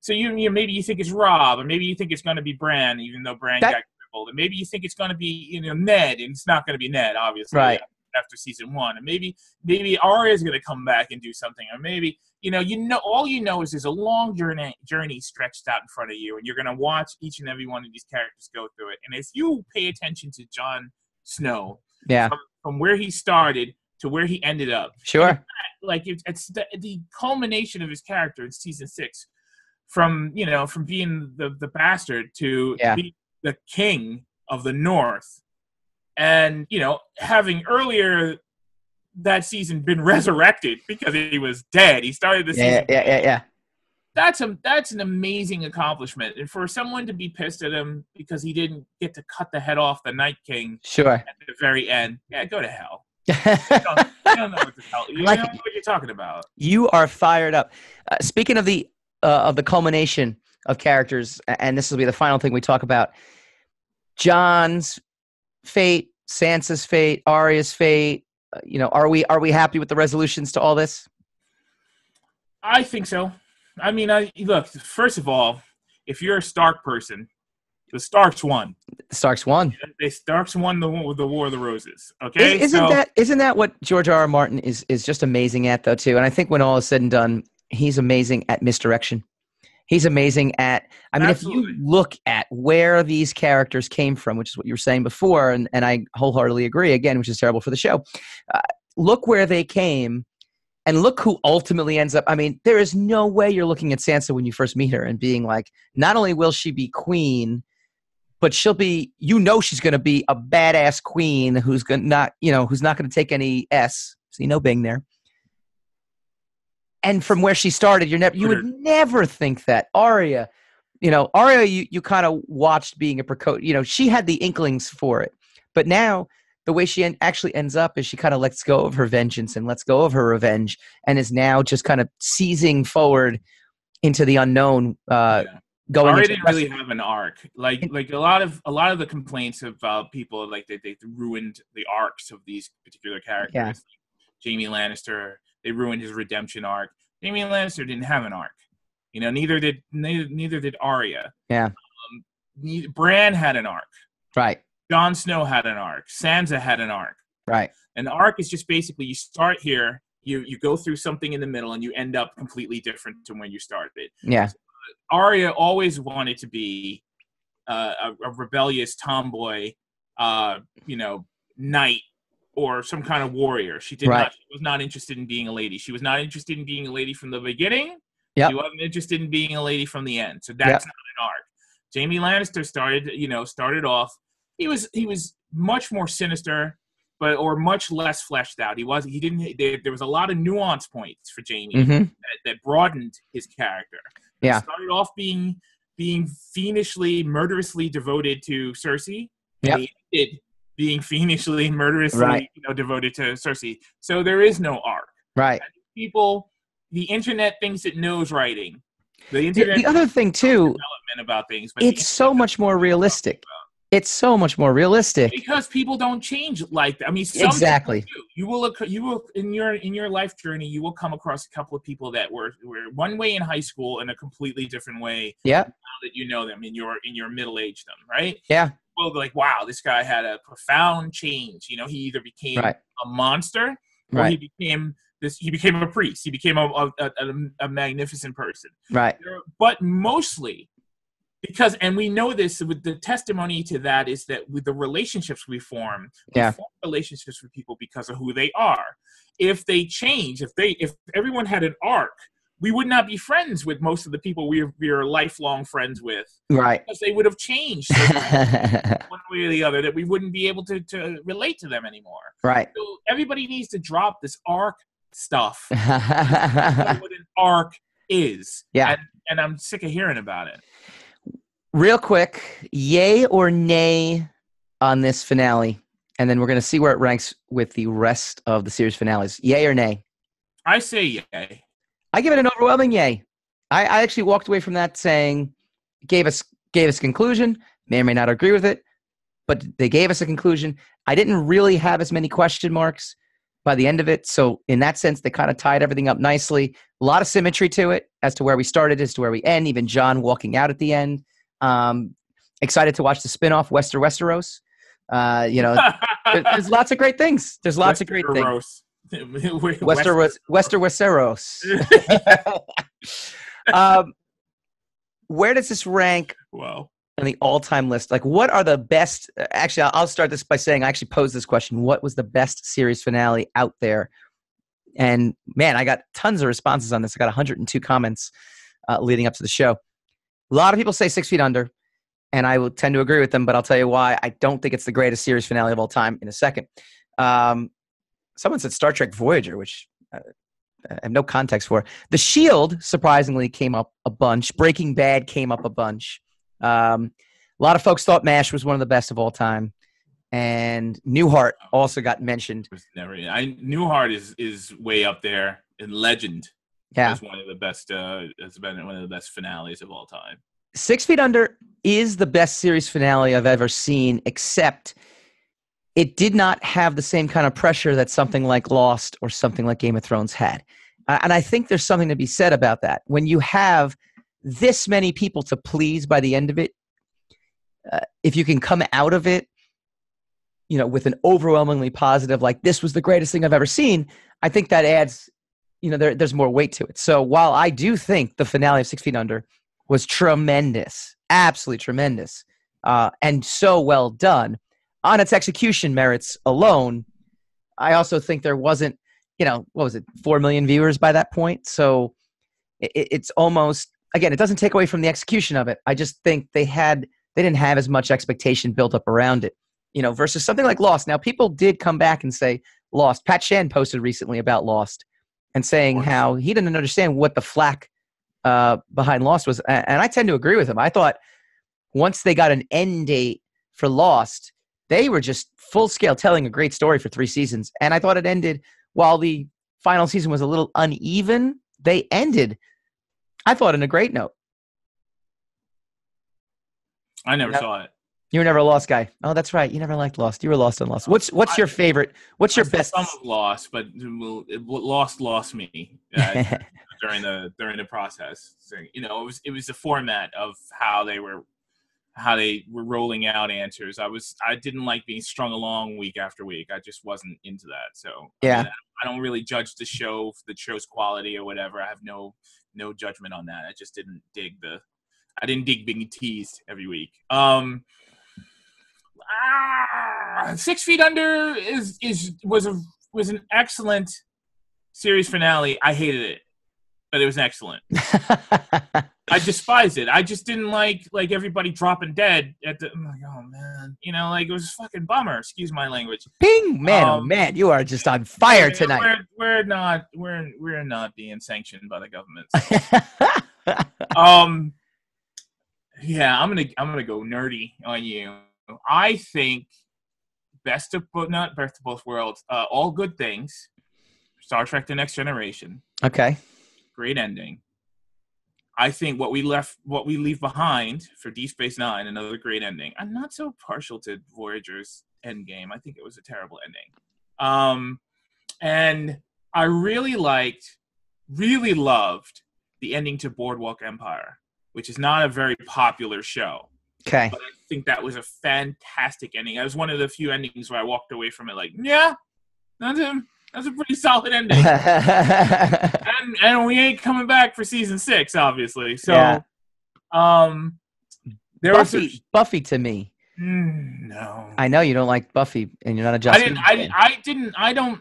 Speaker 2: So you, you maybe you think it's Robb, or maybe you think it's going to be Bran, even though Bran
Speaker 1: That-
Speaker 2: got crippled, and maybe you think it's going to be you know Ned, and it's not going to be Ned, obviously,
Speaker 1: Right.
Speaker 2: After season one, and maybe maybe Arya's going to come back and do something, or maybe you know, you know, all you know is there's a long journey journey stretched out in front of you, and you're going to watch each and every one of these characters go through it. And if you pay attention to Jon Snow
Speaker 1: Yeah,
Speaker 2: from where he started to where he ended up,
Speaker 1: sure.
Speaker 2: like it's, it's the, the culmination of his character in season six, from you know, from being the the bastard to
Speaker 1: Yeah.
Speaker 2: being the king of the North, and you know, having earlier that season been resurrected because he was dead. He started the
Speaker 1: Yeah,
Speaker 2: season
Speaker 1: yeah, yeah, yeah.
Speaker 2: That's a that's an amazing accomplishment and for someone to be pissed at him because he didn't get to cut the head off the night king
Speaker 1: Sure.
Speaker 2: at the very end yeah go to hell you don't, don't know what the hell you
Speaker 1: Like-
Speaker 2: don't know what you're talking about
Speaker 1: you are fired up. Uh, speaking of the uh, of the culmination of characters, and this will be the final thing we talk about. Jon's fate, Sansa's fate, Arya's fate. Uh, you know, are we are we happy with the resolutions to all this?
Speaker 2: i think so i mean i look first of all if you're a stark person the starks won
Speaker 1: Starks won.
Speaker 2: they starks won the the war of the roses okay
Speaker 1: Is, not
Speaker 2: So-
Speaker 1: that isn't that what George R. R. Martin is is just amazing at though too? And I think when all is said and done, he's amazing at misdirection. He's amazing at. I mean, if you look at where these characters came from, which is what you were saying before, and, and I wholeheartedly agree again, which is terrible for the show. Uh, look where they came, and look who ultimately ends up. I mean, there is no way you're looking at Sansa when you first meet her and being like, not only will she be queen, but she'll be. You know, she's going to be a badass queen who's going to not, you know, who's not going to take any s. See no Bing there and from where she started, you're never you would never think that Arya, you know, Arya, you you kind of watched being a preco, you know, she had the inklings for it, but now the way she en- actually ends up is she kind of lets go of her vengeance and lets go of her revenge, and is now just kind of seizing forward into the unknown, uh,
Speaker 2: Yeah.
Speaker 1: going. Into
Speaker 2: didn't really have an arc. Like like a lot of a lot of the complaints about people like they they ruined the arcs of these particular characters.
Speaker 1: Yeah.
Speaker 2: Like Jaime Lannister, they ruined his redemption arc. Jaime Lannister didn't have an arc. You know, neither did neither, neither did Arya.
Speaker 1: Yeah.
Speaker 2: Um, neither, Bran had an arc.
Speaker 1: right,
Speaker 2: Jon Snow had an arc. Sansa had an arc.
Speaker 1: right,
Speaker 2: An arc is just basically you start here, you you go through something in the middle, and you end up completely different to when you started.
Speaker 1: yeah,
Speaker 2: Arya always wanted to be uh, a, a rebellious tomboy, uh, you know, knight or some kind of warrior. She did
Speaker 1: Right.
Speaker 2: not. She was not interested in being a lady. She was not interested in being a lady from the beginning.
Speaker 1: Yep.
Speaker 2: She wasn't interested in being a lady from the end. So that's not an arc. Jaime Lannister started, you know, started off. He was he was much more sinister, but or much less fleshed out. He was he didn't. There, there was a lot of nuance points for Jaime
Speaker 1: hmm
Speaker 2: that, that broadened his character. He
Speaker 1: Yeah.
Speaker 2: started off being being fiendishly, murderously devoted to Cersei.
Speaker 1: Yep.
Speaker 2: And being fiendishly, murderously,
Speaker 1: Right.
Speaker 2: you know, devoted to Cersei. So there is no arc.
Speaker 1: right.
Speaker 2: People, the internet thinks it knows writing. The
Speaker 1: The,
Speaker 2: internet
Speaker 1: the other thing too,
Speaker 2: development about things, but
Speaker 1: it's so much more realistic. It's so much more realistic.
Speaker 2: because people don't change like that. I mean, some
Speaker 1: Exactly.
Speaker 2: do. You will look. You will in your in your life journey. You will come across a couple of people that were were one way in high school and a completely different way
Speaker 1: Yeah.
Speaker 2: now that you know them in your in your middle age them. Right.
Speaker 1: Yeah.
Speaker 2: Well, like wow, this guy had a profound change. You know, he either became
Speaker 1: Right.
Speaker 2: a monster or
Speaker 1: Right.
Speaker 2: he became this. He became a priest. He became a a, a, a magnificent person.
Speaker 1: Right.
Speaker 2: But mostly because and we know this with the testimony to that is that with the relationships we form we
Speaker 1: Yeah.
Speaker 2: form relationships with people because of who they are if they change if they if everyone had an arc we would not be friends with most of the people we are, we are lifelong friends with
Speaker 1: Right.
Speaker 2: because they would have changed one way or the other that we wouldn't be able to, to relate to them anymore
Speaker 1: right.
Speaker 2: so everybody needs to drop this arc stuff what an arc is
Speaker 1: Yeah.
Speaker 2: and, and i'm sick of hearing about it
Speaker 1: Real quick, yay or nay on this finale? And then we're going to see where it ranks with the rest of the series finales. Yay or nay?
Speaker 2: I say yay.
Speaker 1: I give it an overwhelming yay. I, I actually walked away from that saying, gave us gave us a conclusion. May or may not agree with it, but they gave us a conclusion. I didn't really have as many question marks by the end of it, so in that sense, they kind of tied everything up nicely. A lot of symmetry to it as to where we started, as to where we end. Even Jon walking out at the end. Um, excited to watch the spinoff, Wester Westeros. Uh, you know, there- there's lots of great things. There's lots of great things. Wester Wes- Wester Westeros. um, where does this rank
Speaker 2: wow.
Speaker 1: on the all-time list? Like, what are the best? Actually, I'll- I'll start this by saying I actually posed this question: What was the best series finale out there? And man, I got tons of responses on this. I got 102 comments uh, leading up to the show. A lot of people say Six Feet Under, and I will tend to agree with them. But I'll tell you why I don't think it's the greatest series finale of all time. In a second, um, someone said Star Trek Voyager, which uh, I have no context for. The Shield surprisingly came up a bunch. Breaking Bad came up a bunch. Um, a lot of folks thought MASH was one of the best of all time, and Newhart also got mentioned.
Speaker 2: Never. I Newhart is is way up there in legend.
Speaker 1: Yeah,
Speaker 2: as one of the best. Uh, it's been one of the best finales of all time.
Speaker 1: Six Feet Under is the best series finale I've ever seen, except it did not have the same kind of pressure that something like Lost or something like Game of Thrones had. Uh, and I think there's something to be said about that. When you have this many people to please by the end of it, uh, if you can come out of it, you know, with an overwhelmingly positive, like this was the greatest thing I've ever seen, I think that adds, you know, there, there's more weight to it. So while I do think the finale of Six Feet Under was tremendous, absolutely tremendous, uh, and so well done on its execution merits alone. I also think there wasn't, you know, what was it, four million viewers by that point. So it, it's almost again, it doesn't take away from the execution of it. I just think they had they didn't have as much expectation built up around it, you know, versus something like Lost. Now people did come back and say Lost. Pat Shan posted recently about Lost and saying how he didn't understand what the flack uh, behind Lost was, and I tend to agree with him. I thought once they got an end date for Lost, they were just full scale telling a great story for three seasons, and I thought it ended while the final season was a little uneven. They ended, I thought, in a great note.
Speaker 2: I never
Speaker 1: Yeah.
Speaker 2: saw it.
Speaker 1: You were never a Lost guy. Oh, that's right. You never liked Lost. You were Lost on Lost. What's what's your favorite? What's your
Speaker 2: I
Speaker 1: best?
Speaker 2: Some of Lost, but Lost lost me uh, during the during the process. So, you know, it was it was the format of how they were how they were rolling out answers. I was I didn't like being strung along week after week. I just wasn't into that. So I
Speaker 1: Yeah.
Speaker 2: mean, I don't really judge the show the show's quality or whatever. I have no no judgment on that. I just didn't dig the I didn't dig being teased every week. Um ah, Six Feet Under is is was a was an excellent series finale. I hated it, but it was excellent. I despised it. I just didn't like like everybody dropping dead at the. I'm like, oh man, you know, like it was a fucking bummer. Excuse my language.
Speaker 1: Ping, man, oh
Speaker 2: Um,
Speaker 1: man, you are just on fire
Speaker 2: We're-
Speaker 1: tonight.
Speaker 2: We're, we're not we're we're not being sanctioned by the government. um, yeah, I'm gonna I'm gonna go nerdy on you. I think best of both not best of both worlds. Uh, all good things. Star Trek: The Next Generation.
Speaker 1: okay.
Speaker 2: Great ending. I think what we left, what we leave behind for Deep Space Nine, another great ending. I'm not so partial to Voyager's Endgame. I think it was a terrible ending. Um, and I really liked, really loved the ending to Boardwalk Empire, which is not a very popular show.
Speaker 1: Okay.
Speaker 2: But I think that was a fantastic ending. That was one of the few endings where I walked away from it like, yeah, that's a that's a pretty solid ending. and and we ain't coming back for season six, obviously. So,
Speaker 1: Yeah.
Speaker 2: um, there
Speaker 1: Buffy,
Speaker 2: was
Speaker 1: Buffy to me.
Speaker 2: mm, no.
Speaker 1: I know you don't like Buffy, and you're not a
Speaker 2: I
Speaker 1: Joss
Speaker 2: didn't. I, didn't- I didn't. I don't.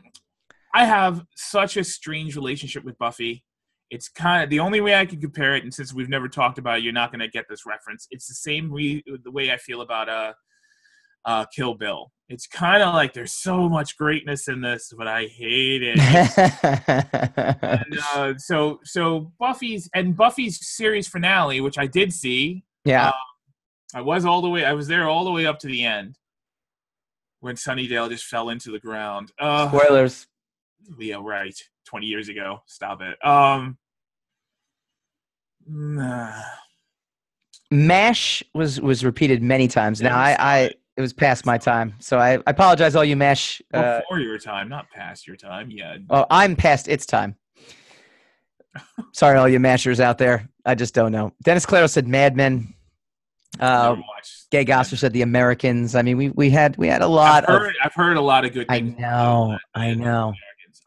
Speaker 2: I have such a strange relationship with Buffy. It's kind of the only way I can compare it, and since we've never talked about it, you're not going to get this reference. It's the same re- the way I feel about uh, uh, Kill Bill. It's kind of like there's so much greatness in this, but I hate it. and uh, so so Buffy's and Buffy's series finale, which I did see.
Speaker 1: yeah.
Speaker 2: I was all the way. I was there all the way up to the end when Sunnydale just fell into the ground. Uh,
Speaker 1: Spoilers.
Speaker 2: Yeah, Wright Twenty years ago. Stop it. Um. nah.
Speaker 1: Mash was was repeated many times. Now I, I it was past my time, so I, I apologize, all you Mash. Uh,
Speaker 2: Before your time, not past your time. Yeah.
Speaker 1: oh, I'm past its time. Sorry, all you Mashers out there. I just don't know. Dennis Claro said Mad Men. Uh. Gay Gosser said The Americans. I mean, we we had we had a lot
Speaker 2: I've
Speaker 1: of.
Speaker 2: heard, I've heard a lot of good
Speaker 1: I know, I know.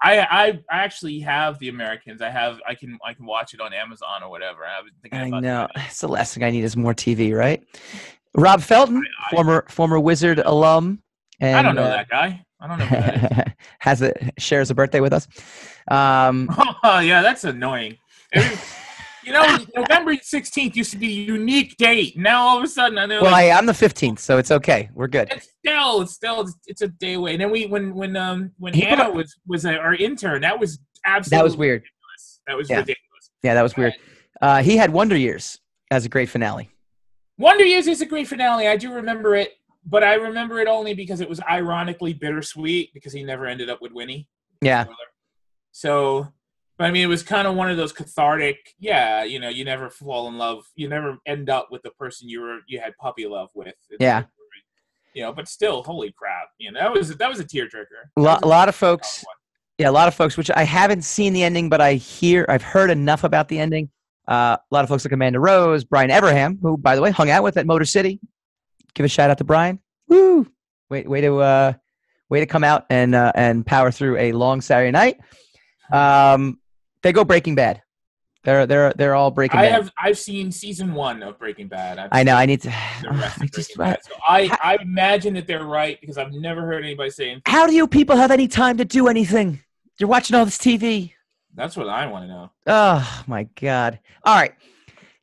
Speaker 2: I, I I actually have the Americans. I have I can I can watch it on Amazon or whatever. I was thinking
Speaker 1: I know.
Speaker 2: it.
Speaker 1: It's the last thing I need is more TV, right? Rob Felton,
Speaker 2: I- I-
Speaker 1: former former Wizard alum. And,
Speaker 2: I don't know
Speaker 1: uh,
Speaker 2: that guy. I don't know who that is.
Speaker 1: has a shares a birthday with us. Um,
Speaker 2: Oh yeah, that's annoying. Every- you know, November sixteenth used to be a unique date. Now all of a sudden, I know.
Speaker 1: well,
Speaker 2: like,
Speaker 1: I, I'm the 15th, so it's okay. We're good.
Speaker 2: it's still, it's still, it's a day away. And then we, when, when, um, when
Speaker 1: He
Speaker 2: Hannah was was our intern, that was absolutely
Speaker 1: That was weird.
Speaker 2: ridiculous. That was
Speaker 1: Yeah.
Speaker 2: ridiculous.
Speaker 1: Yeah, that was weird. Uh, he had Wonder Years as a great finale.
Speaker 2: Wonder Years is a great finale. I do remember it, but I remember it only because it was ironically bittersweet because he never ended up with Winnie.
Speaker 1: Yeah,
Speaker 2: So, but I mean, it was kind of one of those cathartic. Yeah, you know, you never fall in love. You never end up with the person you were you had puppy love with.
Speaker 1: Yeah.
Speaker 2: You know, but still, holy crap! You know, that was that was a tearjerker.
Speaker 1: a lot, a lot of folks. Yeah, a lot of folks. Which I haven't seen the ending, but I hear I've heard enough about the ending. Uh, a lot of folks like Amanda Rose, Brian Everham, who by the way hung out with at Motor City. Give a shout out to Brian. Woo! Way, way to uh, way to come out and uh, and power through a long Saturday night. Um, they go Breaking Bad. They're they're they're all Breaking
Speaker 2: I
Speaker 1: Bad.
Speaker 2: have I've seen season one of Breaking Bad. I've
Speaker 1: I know. I need to. I just.
Speaker 2: Bad. So I I imagine that they're right because I've never heard anybody saying
Speaker 1: How do you people have any time to do anything? You're watching all this TV.
Speaker 2: that's what I want to know.
Speaker 1: Oh my god! All right,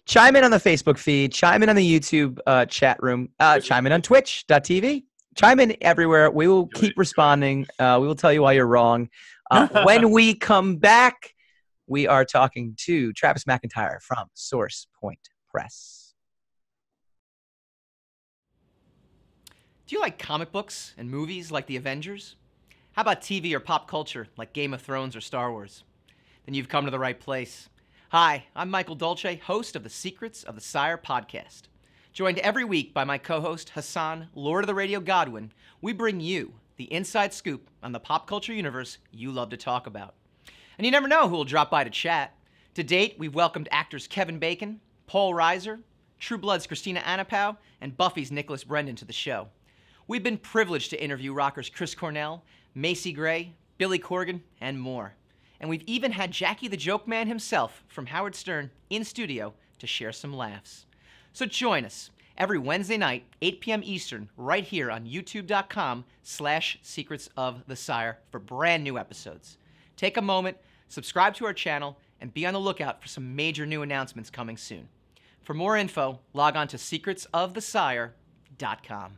Speaker 1: chime in on the Facebook feed. Chime in on the YouTube uh, chat room. Uh, chime in on Twitch.tv. Chime in everywhere. We will keep responding. Uh, we will tell you why you're wrong. Uh, when we come back, we are talking to Travis McIntire from Source Point Press.
Speaker 3: Do you like comic books and movies like The Avengers? How about TV or pop culture like Game of Thrones or Star Wars? Then you've come to the right place. Hi, I'm Michael Dolce, host of the Secrets of the Sire podcast. Joined every week by my co host Hassan, Lord of the Radio Godwin, we bring you the inside scoop on the pop culture universe you love to talk about. And you never know who will drop by to chat. To date, we've welcomed actors Kevin Bacon, Paul Reiser, True Blood's Christina Anapow, and Buffy's Nicholas Brendon to the show. We've been privileged to interview rockers Chris Cornell, Macy Gray, Billy Corgan, and more. And we've even had Jackie the Joke Man himself from Howard Stern in studio to share some laughs. So join us every Wednesday night, 8 p.m. Eastern, right here on youtube.com slash secrets of the sire for brand new episodes. Take a moment, subscribe to our channel, and be on the lookout for some major new announcements coming soon. For more info, log on to secretsofthesire.com.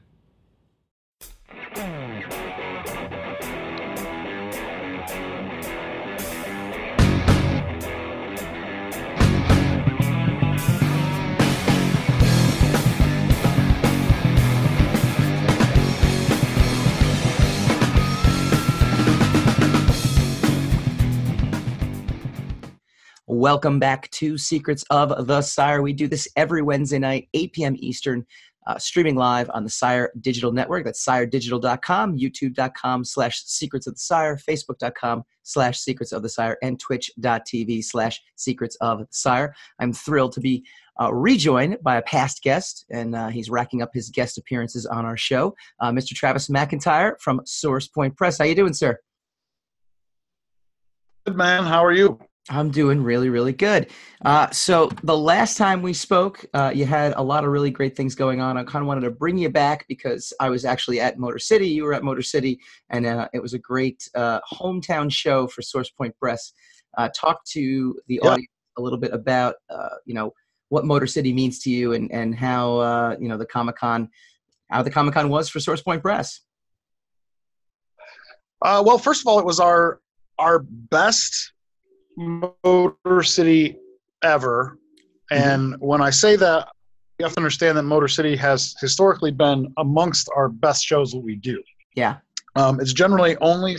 Speaker 1: Welcome back to Secrets of the Sire. We do this every Wednesday night, 8 p.m. Eastern, uh, streaming live on the Sire Digital Network. That's siredigital.com, youtube.com slash secrets of the sire, facebook.com slash secrets of the sire, and twitch.tv slash secrets of the sire. I'm thrilled to be uh, rejoined by a past guest, and uh, he's racking up his guest appearances on our show, uh, Mr. Travis McIntire from Source Point Press. How you doing, sir?
Speaker 4: Good, man. How are you?
Speaker 1: I'm doing really, really good. Uh, so the last time we spoke, uh, you had a lot of really great things going on. I kind of wanted to bring you back because I was actually at Motor City. You were at Motor City, and uh, it was a great uh, hometown show for Source Point Press. Uh, talk to the yeah. audience a little bit about, uh, you know, what Motor City means to you, and and how you know the Comic Con, how the Comic Con was for Source Point Press.
Speaker 4: well, first of all, it was our our best Motor City ever. Mm-hmm. And mm-hmm. when I say that, you have to understand that Motor City has historically been amongst our best shows that we do.
Speaker 1: Yeah.
Speaker 4: Um, it's generally only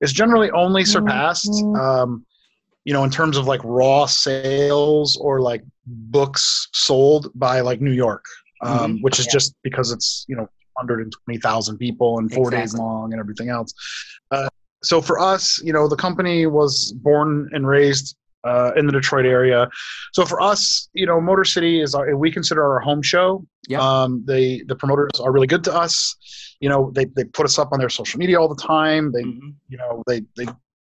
Speaker 4: it's generally only surpassed mm-hmm. um, you know in terms of like raw sales or like books sold by like New York, um, mm-hmm. which is yeah. just because it's you know 120,000 people and four exactly. days long and everything else. Uh, so for us, you know, the company was born and raised uh, in the Detroit area. So for us, you know, Motor City is our, we consider our home show.
Speaker 1: Yeah.
Speaker 4: Um, they the promoters are really good to us. You know, they they put us up on their social media all the time. They mm-hmm. you know they they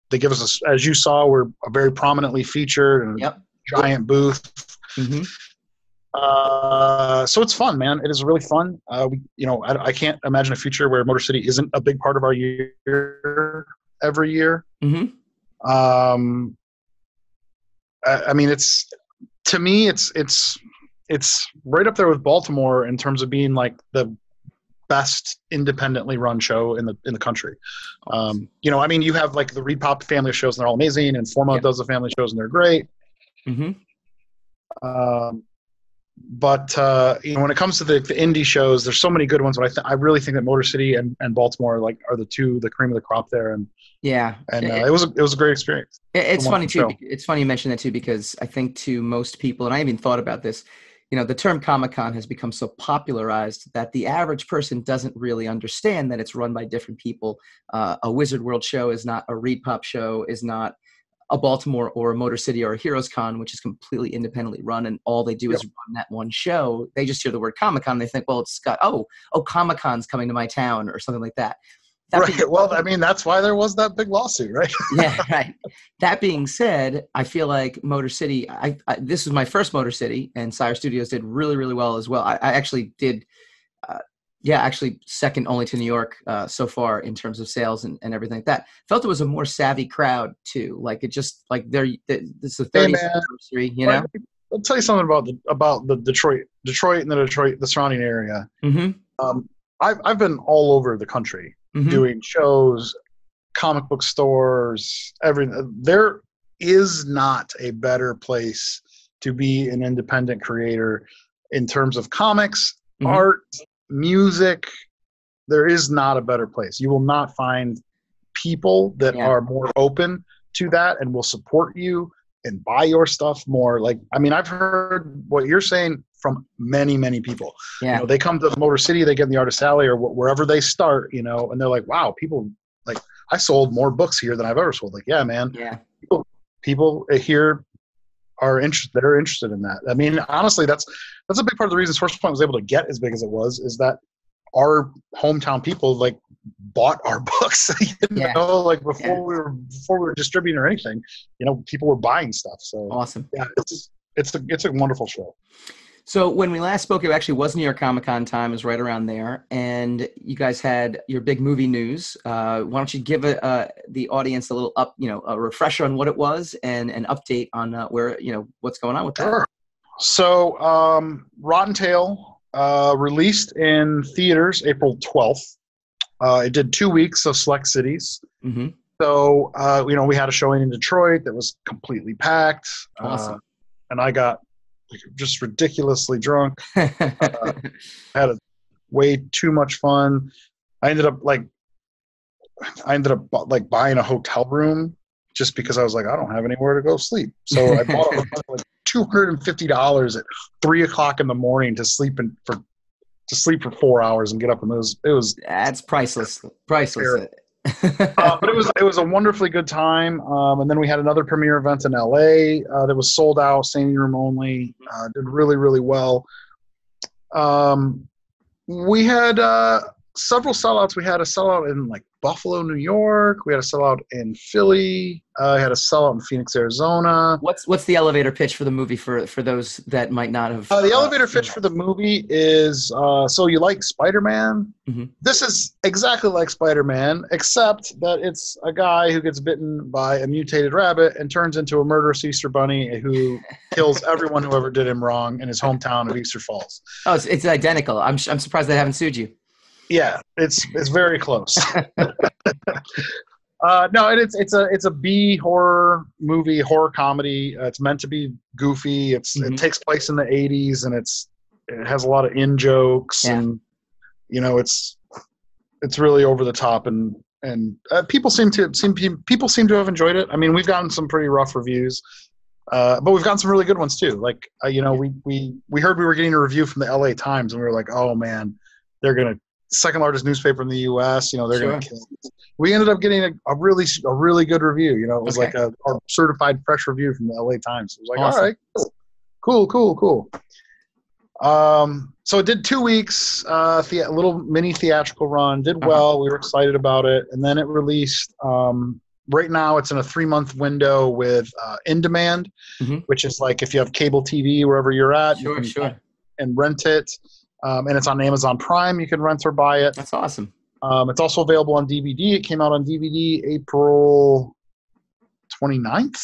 Speaker 4: they give us a, as you saw we're very prominently featured and
Speaker 1: yep.
Speaker 4: giant booth. Mm-hmm. Uh, so it's fun, man. It is really fun. Uh, we, you know, I, I, can't imagine a future where Motor City isn't a big part of our year every year.
Speaker 1: Mm-hmm.
Speaker 4: Um, I, I mean, it's to me, it's it's it's right up there with Baltimore in terms of being like the best independently run show in the in the country. Um, you know, I mean, you have like the ReedPop family shows and they're all amazing, and Forma yeah. does the family shows and they're great.
Speaker 1: Mm-hmm.
Speaker 4: Um, but uh, you know, when it comes to the, the indie shows, there's so many good ones. But I th- I really think that Motor City and, and Baltimore like are the two the cream of the crop there. And
Speaker 1: yeah,
Speaker 4: and uh, it, it, was a, it was a great experience.
Speaker 1: It, it's funny too. It's funny you mention that too because I think to most people, and I even thought about this. You know, the term Comic Con has become so popularized that the average person doesn't really understand that it's run by different people. Uh, a Wizard World show is not a ReedPop show, is not a Baltimore or a Motor City or a Heroes Con, which is completely independently run, and all they do yep. is run that one show. They just hear the word Comic Con, they think, well, it's got oh oh Comic Con's coming to my town or something like that.
Speaker 4: that right. Being, well, I mean, that's why there was that big lawsuit, right?
Speaker 1: yeah, right. That being said, I feel like Motor City. I, I, this was my first Motor City, and Sire Studios did really really well as well. I, I actually did. Uh, yeah, actually second only to New York uh, so far in terms of sales and, and everything like that. Felt it was a more savvy crowd too. Like it just like they're this is the 30th hey anniversary, you know.
Speaker 4: I'll tell you something about the about the Detroit, Detroit and the Detroit, the surrounding area.
Speaker 1: Mm-hmm.
Speaker 4: Um, I've I've been all over the country mm-hmm. doing shows, comic book stores, everything. There is not a better place to be an independent creator in terms of comics, mm-hmm. art, music, there is not a better place. You will not find people that yeah. are more open to that and will support you and buy your stuff more. Like, I mean, I've heard what you're saying from many, many people.
Speaker 1: Yeah.
Speaker 4: You know, they come to Motor City, they get in the Artist Alley or wherever they start, you know, and they're like, wow, people like, I sold more books here than I've ever sold. Like, yeah, man.
Speaker 1: Yeah.
Speaker 4: People, people here are interested that are interested in that. I mean, honestly, that's that's a big part of the reason Source Point was able to get as big as it was is that our hometown people like bought our books. you yeah. know, like before yeah. we were before we were distributing or anything, you know, people were buying stuff. So
Speaker 1: awesome.
Speaker 4: Yeah, it's it's a it's a wonderful show.
Speaker 1: So when we last spoke, it actually was New York Comic Con time. It was right around there, and you guys had your big movie news. Uh, why don't you give a, uh, the audience a little up, you know, a refresher on what it was and an update on uh, where you know what's going on with that. Sure.
Speaker 4: So um, Rottentail uh, released in theaters April twelfth. Uh, it did two weeks of select cities.
Speaker 1: Mm-hmm.
Speaker 4: So uh, you know we had a showing in Detroit that was completely packed.
Speaker 1: Awesome.
Speaker 4: and I got just ridiculously drunk. uh, had a, way too much fun. I ended up like, I ended up like buying a hotel room just because I was like, I don't have anywhere to go sleep. So I bought a, like two hundred and fifty dollars at three o'clock in the morning to sleep in for to sleep for four hours and get up and it was it was
Speaker 1: that's priceless priceless
Speaker 4: uh, but it was it was a wonderfully good time. Um, and then we had another premiere event in la uh, that was sold out standing room only uh, did really really well. Um, we had uh, several sellouts. We had a sellout in like Buffalo, New York. We had a sellout in Philly. Uh, I had a sellout in Phoenix, Arizona.
Speaker 1: What's what's the elevator pitch for the movie for for those that might not have?
Speaker 4: Uh, the elevator pitch for the movie is uh, so you like Spider Man. Mm-hmm. This is exactly like Spider Man, except that it's a guy who gets bitten by a mutated rabbit and turns into a murderous Easter bunny who kills everyone who ever did him wrong in his hometown of Easter Falls.
Speaker 1: Oh, it's, it's identical. I'm I'm surprised they haven't sued you.
Speaker 4: Yeah, it's it's very close. uh, no, it's it's a it's a B horror movie, horror comedy. Uh, it's meant to be goofy. It's mm-hmm. it takes place in the '80s, and it's it has a lot of in jokes, yeah. and you know it's it's really over the top, and and uh, people seem to seem people seem to have enjoyed it. I mean, we've gotten some pretty rough reviews. Uh, but we've gotten some really good ones too. Like, uh, you know, we, we, we heard we were getting a review from the LA Times and we were like, oh man, they're going to second largest newspaper in the U.S. You know, they're sure. going to kill. It. We ended up getting a, a, really a really good review. You know, it was okay. like a, a, certified fresh review from the L.A. Times. It was like, awesome. all right, cool, cool, cool, cool. Um, so it did two weeks, uh, the, a little mini theatrical run. Did uh-huh. well. Uh-huh. We were excited about it, and then it released. Um, right now, it's in a three month window with uh, in demand, mm-hmm. which is like if you have cable TV wherever you're at,
Speaker 1: sure,
Speaker 4: you
Speaker 1: can sure.
Speaker 4: and rent it um, and it's on Amazon Prime. You can rent or buy it.
Speaker 1: That's awesome.
Speaker 4: Um, it's also available on DVD. It came out on DVD April 29th,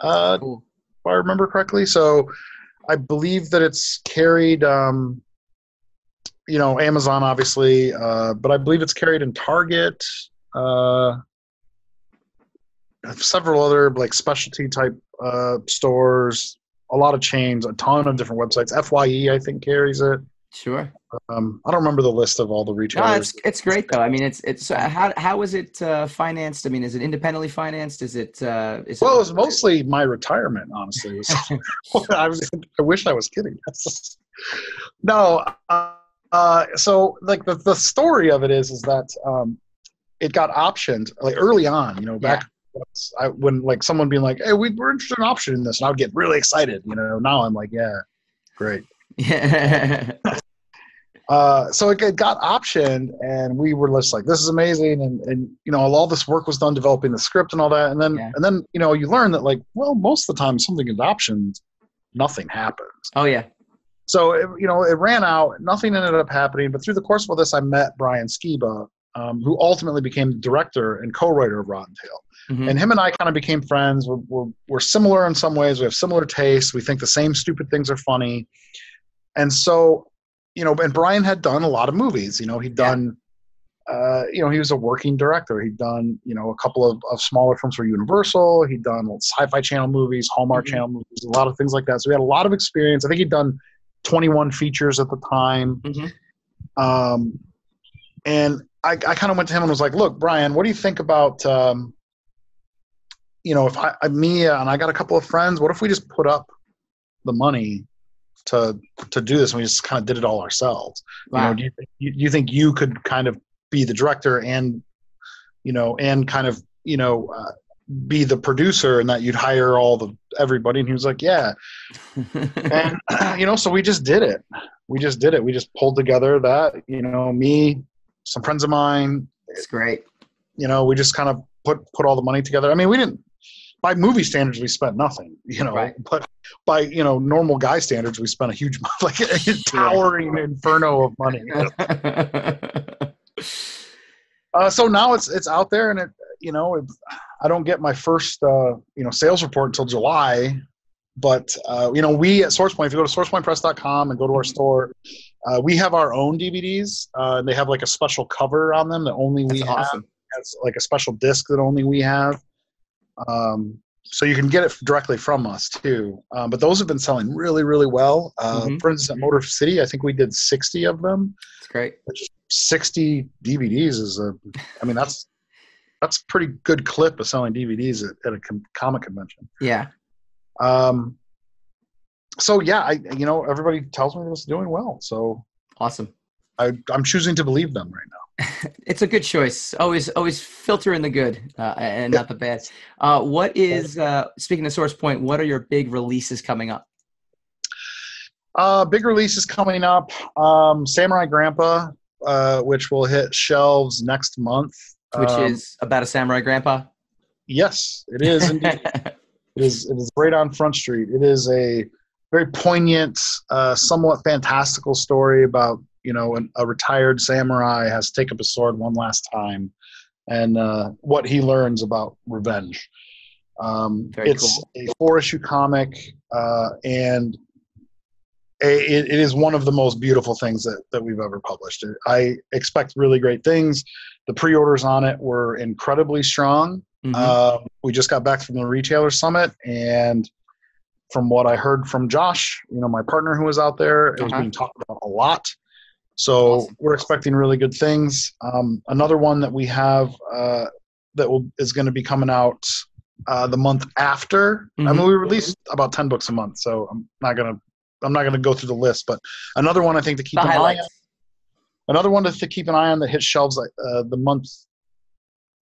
Speaker 4: uh, cool. if I remember correctly. So I believe that it's carried, um, you know, Amazon obviously, uh, but I believe it's carried in Target, uh, several other like specialty type uh, stores, a lot of chains, a ton of different websites. Fye, I think, carries it.
Speaker 1: Sure.
Speaker 4: Um, I don't remember the list of all the retailers. No,
Speaker 1: it's it's great though. I mean, it's it's uh, how how is it uh, financed? I mean, is it independently financed? Is it? Uh, is
Speaker 4: well, it, was mostly my retirement. Honestly, I was. I wish I was kidding. no. Uh, uh, so like the the story of it is is that um, it got optioned like early on. You know, back. Yeah. I, when like someone being like, "Hey, we, we're interested in optioning this," and I would get really excited. You know, now I'm like, "Yeah, great." Yeah. uh, so it got optioned, and we were just like, "This is amazing!" And and you know, all this work was done developing the script and all that, and then yeah. and then you know, you learn that like, well, most of the time, something is optioned, nothing happens.
Speaker 1: Oh yeah.
Speaker 4: So it, you know, it ran out. Nothing ended up happening. But through the course of all this, I met Brian Skiba, um, who ultimately became the director and co-writer of Rottentail. Mm-hmm. And him and I kind of became friends. We're, we're, we're similar in some ways. We have similar tastes. We think the same stupid things are funny. And so, you know, and Brian had done a lot of movies. You know, he'd done, yeah. uh, you know, he was a working director. He'd done, you know, a couple of, of smaller films for Universal. He'd done Sci-Fi Channel movies, Hallmark mm-hmm. Channel movies, a lot of things like that. So he had a lot of experience. I think he'd done 21 features at the time. Mm-hmm. Um, and I, I kind of went to him and was like, "Look, Brian, what do you think about, um, you know, if I, I me and I got a couple of friends, what if we just put up the money to to do this and we just kind of did it all ourselves. Wow. you know do you, you, you think you could kind of be the director and you know and kind of you know uh, be the producer and that you'd hire all the everybody? And he was like yeah. And you know so we just did it. We just did it. We just pulled together that you know me some friends of mine.
Speaker 1: It's great.
Speaker 4: You know we just kind of put put all the money together. I mean we didn't by movie standards, we spent nothing, you know. Right. But by you know normal guy standards, we spent a huge, like a towering inferno of money. uh, so now it's it's out there, and it you know it, I don't get my first uh, you know sales report until July. But uh, you know, we at SourcePoint, if you go to sourcepointpress.com and go to our store, uh, we have our own DVDs. Uh, they have like a special cover on them that only we That's have. Awesome. Has like a special disc that only we have. Um, so you can get it directly from us too. Um, but those have been selling really, really well. Uh, mm-hmm. For instance, at Motor City, I think we did 60 of them.
Speaker 1: That's great.
Speaker 4: 60 DVDs is a, I mean, that's that's pretty good clip of selling DVDs at, at a com- comic convention.
Speaker 1: Yeah.
Speaker 4: Um. So yeah, I you know everybody tells me it's doing well, so
Speaker 1: Awesome.
Speaker 4: I I'm choosing to believe them right now.
Speaker 1: It's a good choice. Always, always filter in the good uh, and not the bad. Uh, what is uh, speaking of Source Point? What are your big releases coming up?
Speaker 4: Uh, big releases coming up. Um, Samurai Grandpa, uh, which will hit shelves next month.
Speaker 1: Which
Speaker 4: Um,
Speaker 1: is about a samurai grandpa.
Speaker 4: yes, it is indeed. It is it is right on Front Street. It is a very poignant, uh, somewhat fantastical story about you know an, a retired samurai has to take up his sword one last time, and uh, what he learns about revenge. Um, it's a four issue comic, uh, and a, it, it is one of the most beautiful things that, that we've ever published. I expect really great things. The pre-orders on it were incredibly strong.
Speaker 1: Mhm.
Speaker 4: Um, we just got back from the retailer summit, and from what I heard from Josh, you know, my partner who was out there, it was
Speaker 1: Uh-huh.
Speaker 4: being talked about a lot. So
Speaker 1: Awesome.
Speaker 4: we're expecting really good things. Um, another one that we have uh, that will is going to be coming out uh, the month after. I
Speaker 1: Mhm.
Speaker 4: mean, we release about ten books a month, so I'm not gonna I'm not gonna go through the list. But another one I think to keep
Speaker 1: the
Speaker 4: an eye on. Another one to, to keep an eye on that hits shelves uh, the month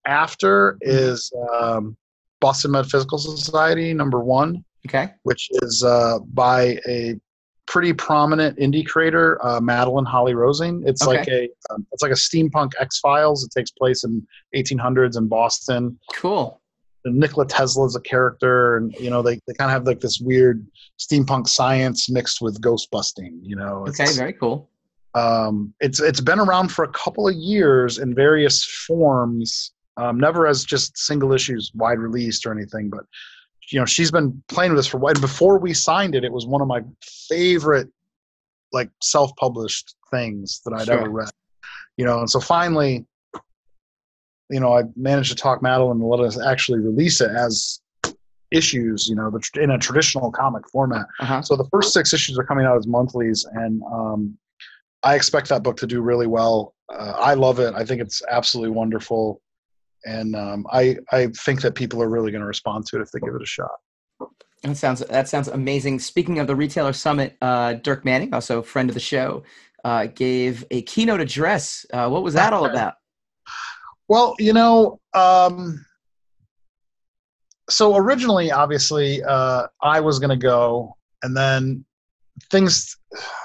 Speaker 4: after is um, Boston Metaphysical Society number one,
Speaker 1: Okay.
Speaker 4: which is uh, by a pretty prominent indie creator, uh, Madeleine Holly Rosing. It's like a um, it's like a steampunk X Files. It takes place in 1800s in Boston.
Speaker 1: Cool.
Speaker 4: And Nikola Tesla is a character, and you know they, they kind of have like this weird steampunk science mixed with ghost busting. You know,
Speaker 1: Okay.
Speaker 4: It's-
Speaker 1: Very cool.
Speaker 4: um, it's it's been around for a couple of years in various forms, um, never as just single issues, wide released or anything. But you know, she's been playing with this for and before we signed it, it was one of my favorite like self-published things that I'd
Speaker 1: Sure.
Speaker 4: ever read. You know, and so finally, you know, I managed to talk Madeleine to let us actually release it as issues. You know, the, in a traditional comic format.
Speaker 1: Uh huh.
Speaker 4: So the first six issues are coming out as monthlies, and um, I expect that book to do really well. Uh, I love it. I think it's absolutely wonderful, and um, I I think that people are really going to respond to it if they give it a shot.
Speaker 1: That sounds that sounds amazing. Speaking of the retailer summit, uh, Dirk Manning, also a friend of the show, uh, gave a keynote address. Uh, what was that all about?
Speaker 4: Well, you know, um, so originally, obviously, uh, I was going to go, and then things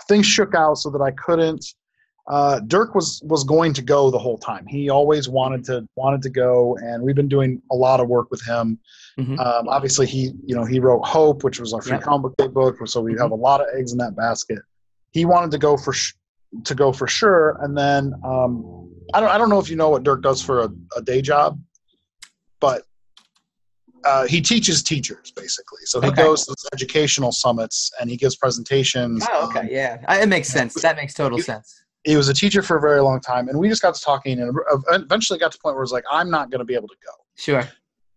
Speaker 4: things shook out so that I couldn't. Uh, Dirk was was going to go the whole time. He always wanted to wanted to go, and we've been doing a lot of work with him.
Speaker 1: Mhm.
Speaker 4: Um, obviously, he you know he wrote Hope, which was our free
Speaker 1: Yep.
Speaker 4: comic book book, so we have a lot of eggs in that basket. He wanted to go for sh- to go for sure, and then um, I don't I don't know if you know what Dirk does for a, a day job, but uh, he teaches teachers basically. So he
Speaker 1: Okay.
Speaker 4: goes to educational summits and he gives presentations.
Speaker 1: Oh,
Speaker 4: Um,
Speaker 1: okay, yeah, Uh, it makes sense. That makes total
Speaker 4: You-
Speaker 1: sense.
Speaker 4: He was a teacher for a very long time, and we just got to talking, and eventually got to the point where it was like, I'm not going to be able to go.
Speaker 1: Sure.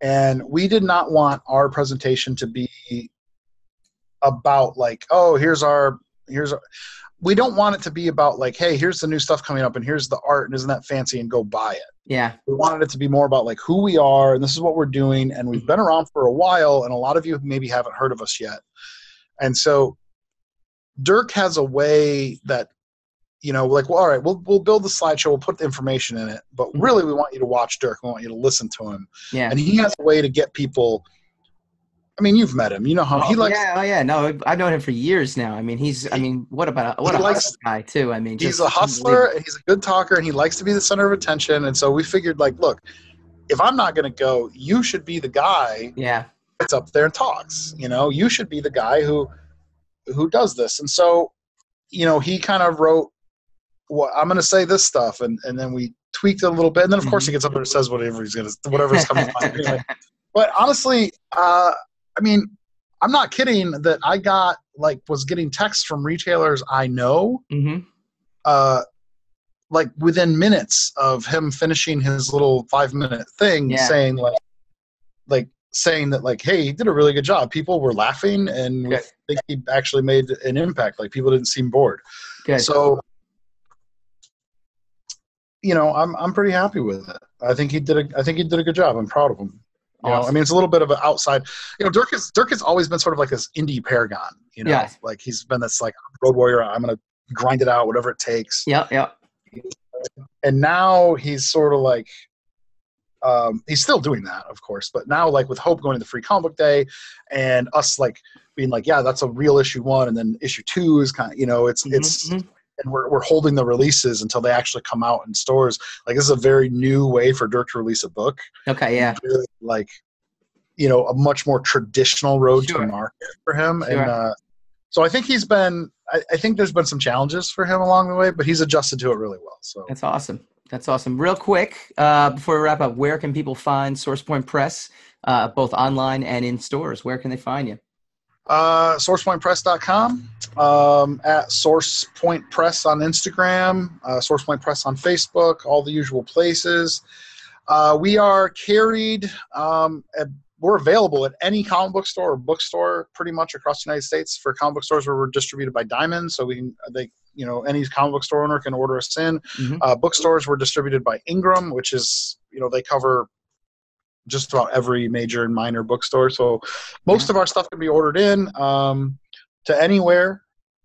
Speaker 4: and we did not want our presentation to be about like oh here's our here's our, we don't want it to be about like hey here's the new stuff coming up and here's the art and isn't that fancy and go buy it
Speaker 1: Yeah.
Speaker 4: we wanted it to be more about like who we are and this is what we're doing and we've mm-hmm. been around for a while and a lot of you maybe haven't heard of us yet and so dirk has a way that you know like well all right we'll, we'll build the slideshow we'll put the information in it but mm-hmm. really we want you to watch dirk we want you to listen to him
Speaker 1: Yeah.
Speaker 4: and he has a way to get people i mean you've met him you know how he
Speaker 1: Oh,
Speaker 4: likes
Speaker 1: yeah, oh yeah, no, I've- known him for years now. I mean, he's, I mean, what about a, what a
Speaker 4: likes-
Speaker 1: guy too. I mean,
Speaker 4: he's a hustler and he's a good talker and he likes to be the center of attention and so we figured like look if i'm not going to go you should be the guy
Speaker 1: Yeah,
Speaker 4: that's up there and talks you know you should be the guy who who does this and so you know he kind of wrote well i'm going to say this stuff and and then we tweaked it a little bit and then of course he gets up there and says whatever he's going to whatever's coming anyway. But honestly uh i mean i'm not kidding that i got like was getting texts from retailers i know
Speaker 1: hmm
Speaker 4: uh like within minutes of him finishing his little five minute thing
Speaker 1: Yeah.
Speaker 4: saying like like saying that like hey he did a really good job. People were laughing and we think he actually made an impact. Like people didn't seem bored.
Speaker 1: Good.
Speaker 4: so you know, I'm I'm pretty happy with it. I think he did a I think he did a good job. I'm proud of him. You awesome. know, I mean, it's a little bit of an outside. You know, Dirk has Dirk has always been sort of like this indie paragon. You know, yes. like he's been this like road warrior. I'm gonna grind it out, whatever it takes.
Speaker 1: Yeah, yeah.
Speaker 4: And now he's sort of like, um, he's still doing that, of course, but now like with Hope going to the Free Comic Book Day, and us like being like, yeah, that's a real issue one, and then issue two is kind of, you know, it's mm-hmm. it's mm-hmm and we're, we're holding the releases until they actually come out in stores. Like this is a very new way for Dirk to release a book.
Speaker 1: Okay, yeah.
Speaker 4: Really, like, you know, a much more traditional road sure. to market for him. Sure. And uh, so I think he's been. I, I, think there's been some challenges for him along the way, but he's adjusted to it really well. So
Speaker 1: that's awesome. That's awesome. Real quick, uh, before we wrap up, where can people find SourcePoint Press, uh, both online and in stores? Where can they find you?
Speaker 4: Uh, sourcepointpress.com, um, at SourcePoint Press on Instagram, uh, SourcePoint Press on Facebook, all the usual places. Uh, we are carried, um, at, we're available at any comic book store or bookstore pretty much across the United States for comic book stores where we're distributed by Diamond. So we can, they, you know, any comic book store owner can order us in. Mm-hmm. Uh, bookstores were distributed by Ingram, which is, you know, they cover just about every major and minor bookstore. So most of our stuff can be ordered in um, to anywhere.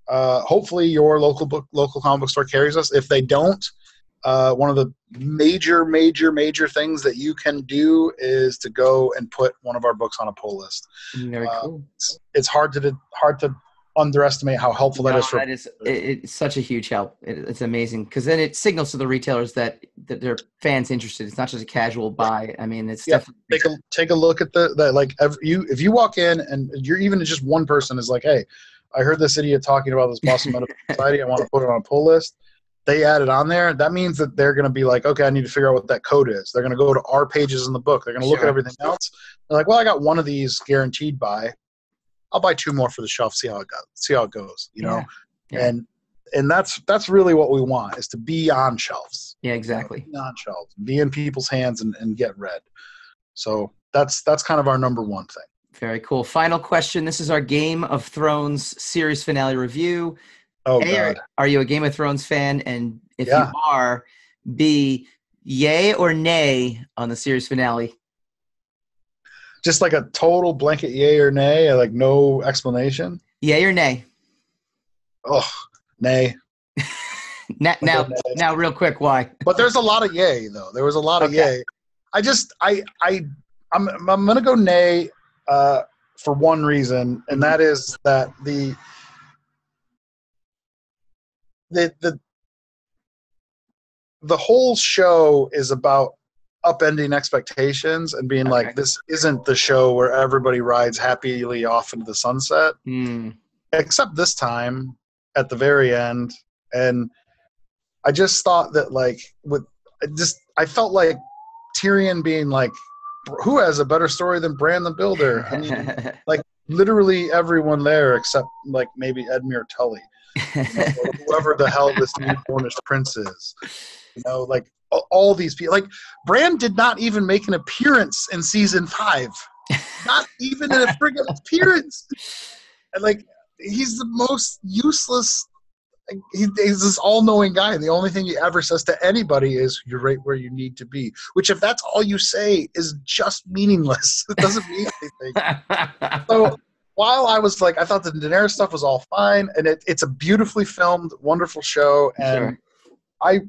Speaker 4: Uh, hopefully, your local book, local comic book store carries us. If they don't, uh, one of the major, major, major things that you can do is to go and put one of our books on a pull list.
Speaker 1: Very uh, cool.
Speaker 4: It's, it's, hard to hard to underestimate how helpful no, that is for
Speaker 1: that is it, it's such a huge help. It, it's amazing because then it signals to the retailers that that their fans interested. It's not just a casual buy. I mean it's
Speaker 4: yeah, definitely take a take a look at the, the like every, you if you walk in and you're even just one person is like hey i heard this idiot talking about this Boston Metaphysical society. I want to put it on a pull list. They add it on there that means that they're going to be like okay i need to figure out what that code is. They're going to go to our pages in the book. They're going to look sure. at everything else. They're like well i got one of these guaranteed by I'll buy two more for the shelf, see how it goes, see how it goes, you know, yeah. Yeah. and and that's that's really what we want is to be on shelves.
Speaker 1: Yeah, exactly.
Speaker 4: You know, on shelves, be in people's hands and, and get read. So that's that's kind of our number one thing.
Speaker 1: Very cool. Final question. This is our Game of Thrones series finale review.
Speaker 4: Oh a, God.
Speaker 1: Are you a Game of Thrones fan? And if yeah. you are, B, yay or nay on the series finale?
Speaker 4: Just like a total blanket yay or nay, like no explanation?
Speaker 1: Yay or nay?
Speaker 4: Oh, nay.
Speaker 1: now, now, now, real quick, why?
Speaker 4: But there's a lot of yay though. There was a lot of okay. yay. I just, I, I, I'm, I'm gonna go nay uh, for one reason, and that is that the, the, the, the whole show is about upending expectations and being okay. like, this isn't the show where everybody rides happily off into the sunset.
Speaker 1: Mm.
Speaker 4: Except this time at the very end. And I just thought that, like, with I just, I felt like Tyrion being like, who has a better story than Bran the Builder? I mean, like, literally everyone there except, like, maybe Edmure Tully. You know, whoever the hell this new Dornish prince is. You know, like all these people. Like Bran did not even make an appearance in season five. not even in a friggin' appearance. And like he's the most useless. He, he's this all-knowing guy. The only thing he ever says to anybody is, "You're right where you need to be." Which, if that's all you say, is just meaningless. It doesn't mean anything. so while I was like, I thought the Daenerys stuff was all fine, and it, it's a beautifully filmed, wonderful show, and sure. I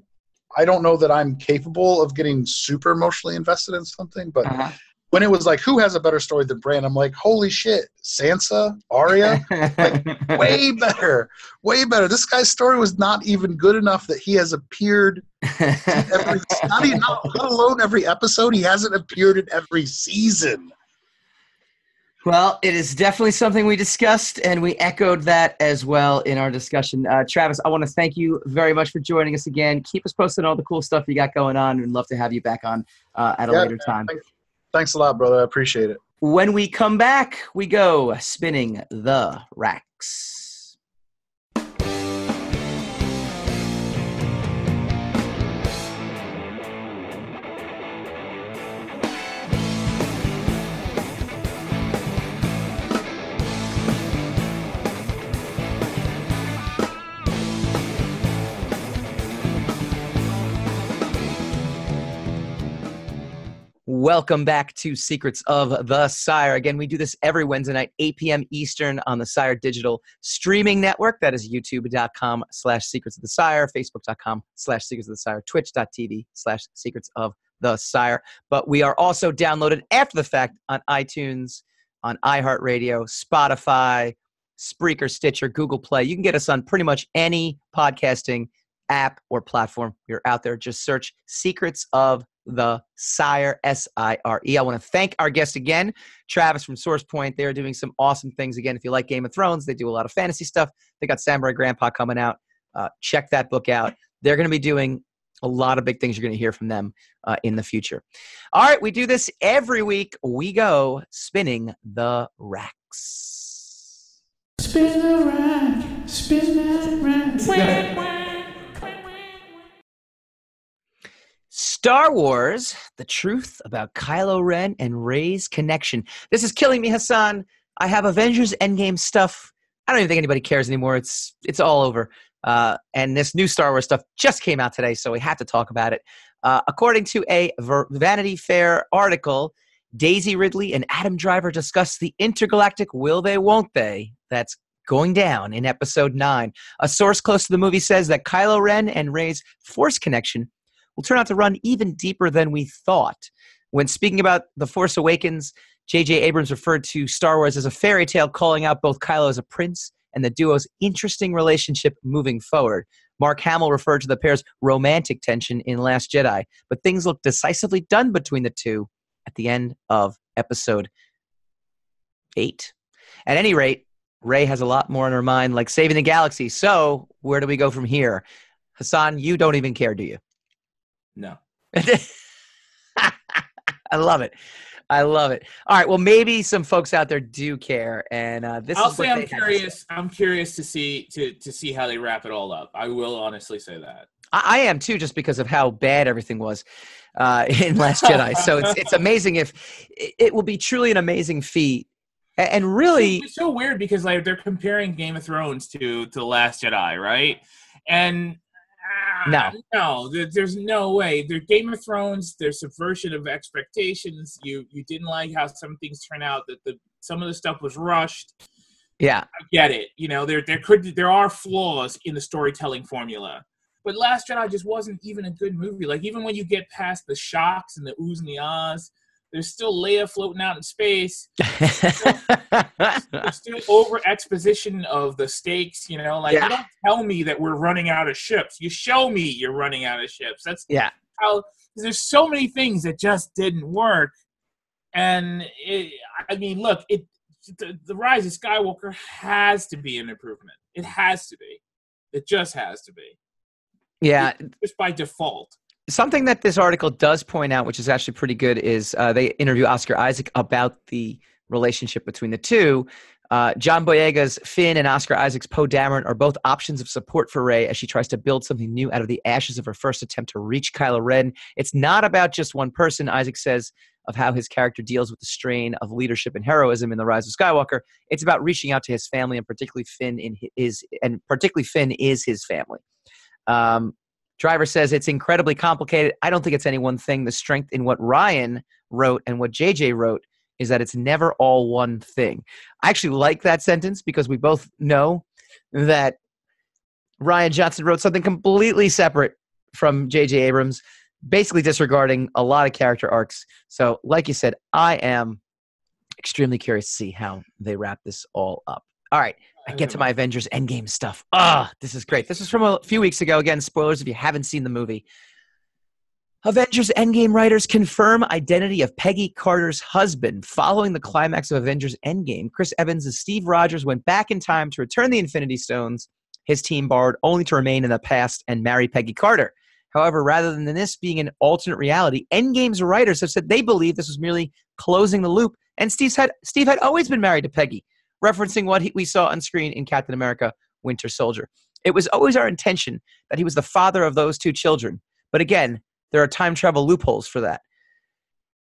Speaker 4: I don't know that I'm capable of getting super emotionally invested in something, but uh-huh. when it was like, who has a better story than Bran? I'm like, holy shit, Sansa, Arya, like way better, way better. This guy's story was not even good enough that he has appeared every, not even, not, not alone every episode. He hasn't appeared in every season.
Speaker 1: Well, it is definitely something we discussed, and we echoed that as well in our discussion. Uh, Travis, I want to thank you very much for joining us again. Keep us posted on all the cool stuff you got going on. We'd love to have you back on uh, at a yeah, later time.
Speaker 4: Thanks, thanks a lot, brother. I appreciate it.
Speaker 1: When we come back, we go spinning the racks. Welcome back to Secrets of the Sire. Again, we do this every Wednesday night, 8 p.m. Eastern on the Sire Digital Streaming Network. That is youtube.com slash secrets of the Sire, facebook.com slash secrets of the Sire, twitch.tv slash secrets of the Sire. But we are also downloaded after the fact on iTunes, on iHeartRadio, Spotify, Spreaker, Stitcher, Google Play. You can get us on pretty much any podcasting app or platform. You're out there. Just search Secrets of the Sire, S I R E. I want to thank our guest again, Travis from Source Point. They're doing some awesome things. Again, if you like Game of Thrones, they do a lot of fantasy stuff. They got Samurai Grandpa coming out. Uh, check that book out. They're going to be doing a lot of big things you're going to hear from them uh, in the future. All right, we do this every week. We go spinning the racks.
Speaker 5: Spin the rack, spin that rack.
Speaker 1: Star Wars, the truth about Kylo Ren and Rey's connection. This is killing me, Hassan. I have Avengers Endgame stuff. I don't even think anybody cares anymore. It's it's all over. Uh, and this new Star Wars stuff just came out today, so we have to talk about it. Uh, according to a Vanity Fair article, Daisy Ridley and Adam Driver discuss the intergalactic will they, won't they? That's going down in episode 9. A source close to the movie says that Kylo Ren and Rey's Force connection will turn out to run even deeper than we thought. When speaking about The Force Awakens, J.J. Abrams referred to Star Wars as a fairy tale, calling out both Kylo as a prince and the duo's interesting relationship moving forward. Mark Hamill referred to the pair's romantic tension in Last Jedi, but things look decisively done between the two at the end of episode 8. At any rate, Rey has a lot more in her mind, like saving the galaxy. So, where do we go from here? Hassan, you don't even care, do you?
Speaker 2: No.
Speaker 1: I love it. I love it. All right. Well, maybe some folks out there do care, and uh, this.
Speaker 2: I'll
Speaker 1: is
Speaker 2: say I'm curious. I'm curious to see to to see how they wrap it all up. I will honestly say that.
Speaker 1: I, I am too, just because of how bad everything was uh, in Last Jedi. so it's it's amazing if it, it, will be truly an amazing feat, and really
Speaker 2: it's so weird because like they're comparing Game of Thrones to to the Last Jedi, right? And
Speaker 1: no, ah,
Speaker 2: no, there's no way. There's Game of Thrones. There's subversion of expectations. You you didn't like how some things turn out. That the some of the stuff was rushed.
Speaker 1: Yeah,
Speaker 2: I get it. You know, there there could there are flaws in the storytelling formula. But Last Jedi just wasn't even a good movie. Like even when you get past the shocks and the oohs and the ahs, there's still Leia floating out in space. there's still over exposition of the stakes. You know, like yeah. you don't tell me that we're running out of ships. You show me you're running out of ships. That's
Speaker 1: yeah.
Speaker 2: How there's so many things that just didn't work. And it, I mean, look, it the, the rise of Skywalker has to be an improvement. It has to be. It just has to be.
Speaker 1: Yeah,
Speaker 2: it, just by default
Speaker 1: something that this article does point out, which is actually pretty good, is uh, they interview Oscar Isaac about the relationship between the two. Uh, John Boyega's Finn and Oscar Isaac's Poe Dameron are both options of support for Rey as she tries to build something new out of the ashes of her first attempt to reach Kylo Ren. It's not about just one person, Isaac says, of how his character deals with the strain of leadership and heroism in The Rise of Skywalker. It's about reaching out to his family, and particularly Finn in his, and particularly Finn is his family. Um, Driver says it's incredibly complicated. I don't think it's any one thing. The strength in what Rian wrote and what JJ wrote is that it's never all one thing. I actually like that sentence because we both know that Rian Johnson wrote something completely separate from JJ Abrams, basically disregarding a lot of character arcs. So, like you said, I am extremely curious to see how they wrap this all up. All right. I get to my Avengers Endgame stuff. Ah, this is great. This is from a few weeks ago. Again, spoilers if you haven't seen the movie. Avengers Endgame writers confirm identity of Peggy Carter's husband. Following the climax of Avengers Endgame, Chris Evans and Steve Rogers went back in time to return the Infinity Stones, his team borrowed only to remain in the past and marry Peggy Carter. However, rather than this being an alternate reality, Endgame's writers have said they believe this was merely closing the loop, and Steve had, Steve had always been married to Peggy referencing what he, we saw on screen in Captain America Winter Soldier. It was always our intention that he was the father of those two children. But again, there are time travel loopholes for that.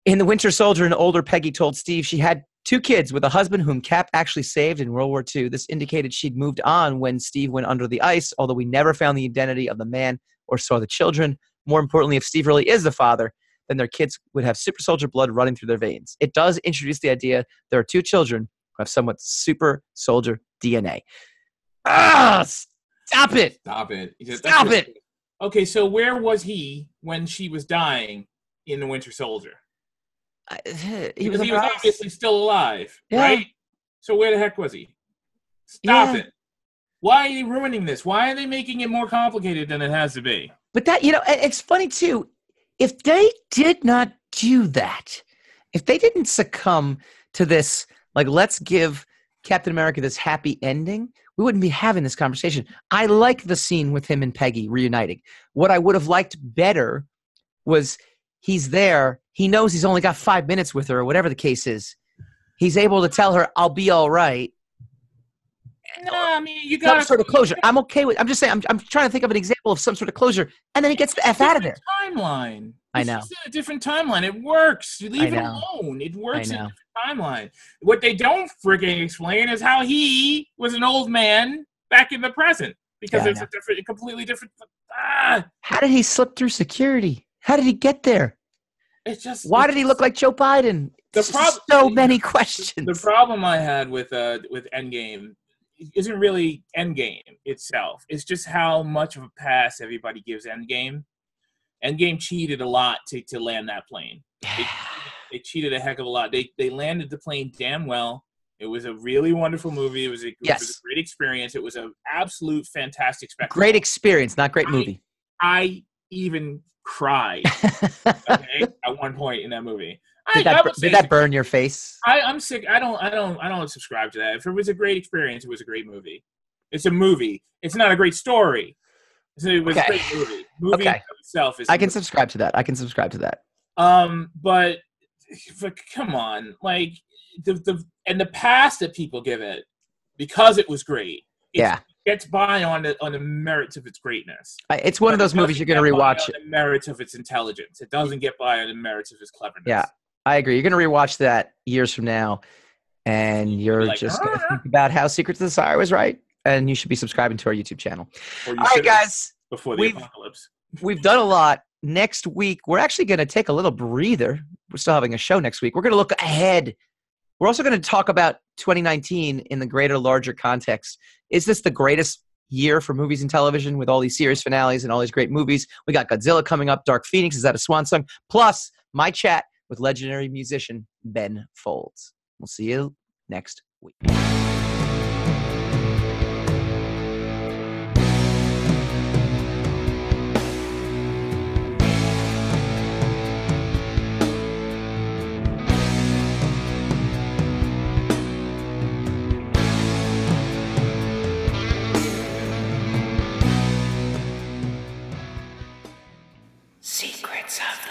Speaker 1: In The Winter Soldier, an older Peggy told Steve she had two kids with a husband whom Cap actually saved in World War II. This indicated she'd moved on when Steve went under the ice, although we never found the identity of the man or saw the children. More importantly, if Steve really is the father, then their kids would have super soldier blood running through their veins. It does introduce the idea there are two children have somewhat super soldier DNA. Ah, stop it!
Speaker 6: Stop it!
Speaker 1: Stop
Speaker 6: "That's
Speaker 1: it!"
Speaker 2: Okay, so where was he when she was dying in the Winter Soldier?
Speaker 1: I- He was,
Speaker 2: he was obviously still alive,
Speaker 1: Yeah.
Speaker 2: right? So where the heck was he? Stop
Speaker 1: Yeah.
Speaker 2: it! Why are you ruining this? Why are they making it more complicated than it has to be?
Speaker 1: But that, you know, it's funny too. If they did not do that, if they didn't succumb to this, like, let's give Captain America this happy ending, we wouldn't be having this conversation. I like the scene with him and Peggy reuniting. What I would have liked better was he's there. He knows he's only got five minutes with her, or whatever the case is. He's able to tell her, I'll be all right.
Speaker 2: No, I mean you
Speaker 1: Some
Speaker 2: got
Speaker 1: sort of closure. I'm okay with I'm just saying, I'm, I'm trying to think of an example of some sort of closure. And then he gets the F out of there.
Speaker 2: Timeline.
Speaker 1: I know.
Speaker 2: just a different timeline. It works. You leave it alone. It works in a different timeline. What they don't freaking explain is how he was an old man back in the present because
Speaker 1: Yeah,
Speaker 2: it's a different, a completely different. Ah,
Speaker 1: How did he slip through security? How did he get there?
Speaker 2: it's just
Speaker 1: Why
Speaker 2: it's
Speaker 1: did he look like Joe Biden?
Speaker 2: The
Speaker 1: It's
Speaker 2: prob-
Speaker 1: so many questions.
Speaker 2: The problem I had with uh with Endgame isn't really Endgame itself. It's just how much of a pass everybody gives Endgame. Endgame cheated a lot to, to land that plane. They, they cheated a heck of a lot. They they landed the plane damn well. It was a really wonderful movie. It was a, it was a great experience. It was an absolute fantastic spectacle.
Speaker 1: Great experience, not great movie.
Speaker 2: I even cried okay, at one point in that movie. I,
Speaker 1: Did that,
Speaker 2: would
Speaker 1: bur-
Speaker 2: say
Speaker 1: did that burn your face?
Speaker 2: I, I'm sick. I don't. I don't. I don't subscribe to that. If it was a great experience, it was a great movie. It's a movie. It's not a great story. So it was
Speaker 1: Okay.
Speaker 2: a great movie. Movie
Speaker 1: Okay.
Speaker 2: itself is.
Speaker 1: I can subscribe to that. I can subscribe to that.
Speaker 2: Um, but, but come on, like the the and the pass that people give it because it was great. It
Speaker 1: Yeah.
Speaker 2: gets by on the on the merits of its greatness.
Speaker 1: It's one of
Speaker 2: But it
Speaker 1: those movies you're going to rewatch.
Speaker 2: on The merits of its intelligence. It doesn't get by on the merits of its cleverness.
Speaker 1: Yeah. I agree. You're going to rewatch that years from now, and you're
Speaker 2: like,
Speaker 1: just going to
Speaker 2: "Ah."
Speaker 1: think about how Secrets of the Sire was right, and you should be subscribing to our YouTube channel. All right, guys.
Speaker 2: before the
Speaker 1: we've-
Speaker 2: apocalypse.
Speaker 1: we've done a lot. Next week, we're actually going to take a little breather. We're still having a show next week. We're going to look ahead. We're also going to talk about 2019 in the greater, larger context. Is this the greatest year for movies and television with all these series finales and all these great movies? We got Godzilla coming up. Dark Phoenix is that a swan song? Plus, my chat with legendary musician Ben Folds. We'll see you next week.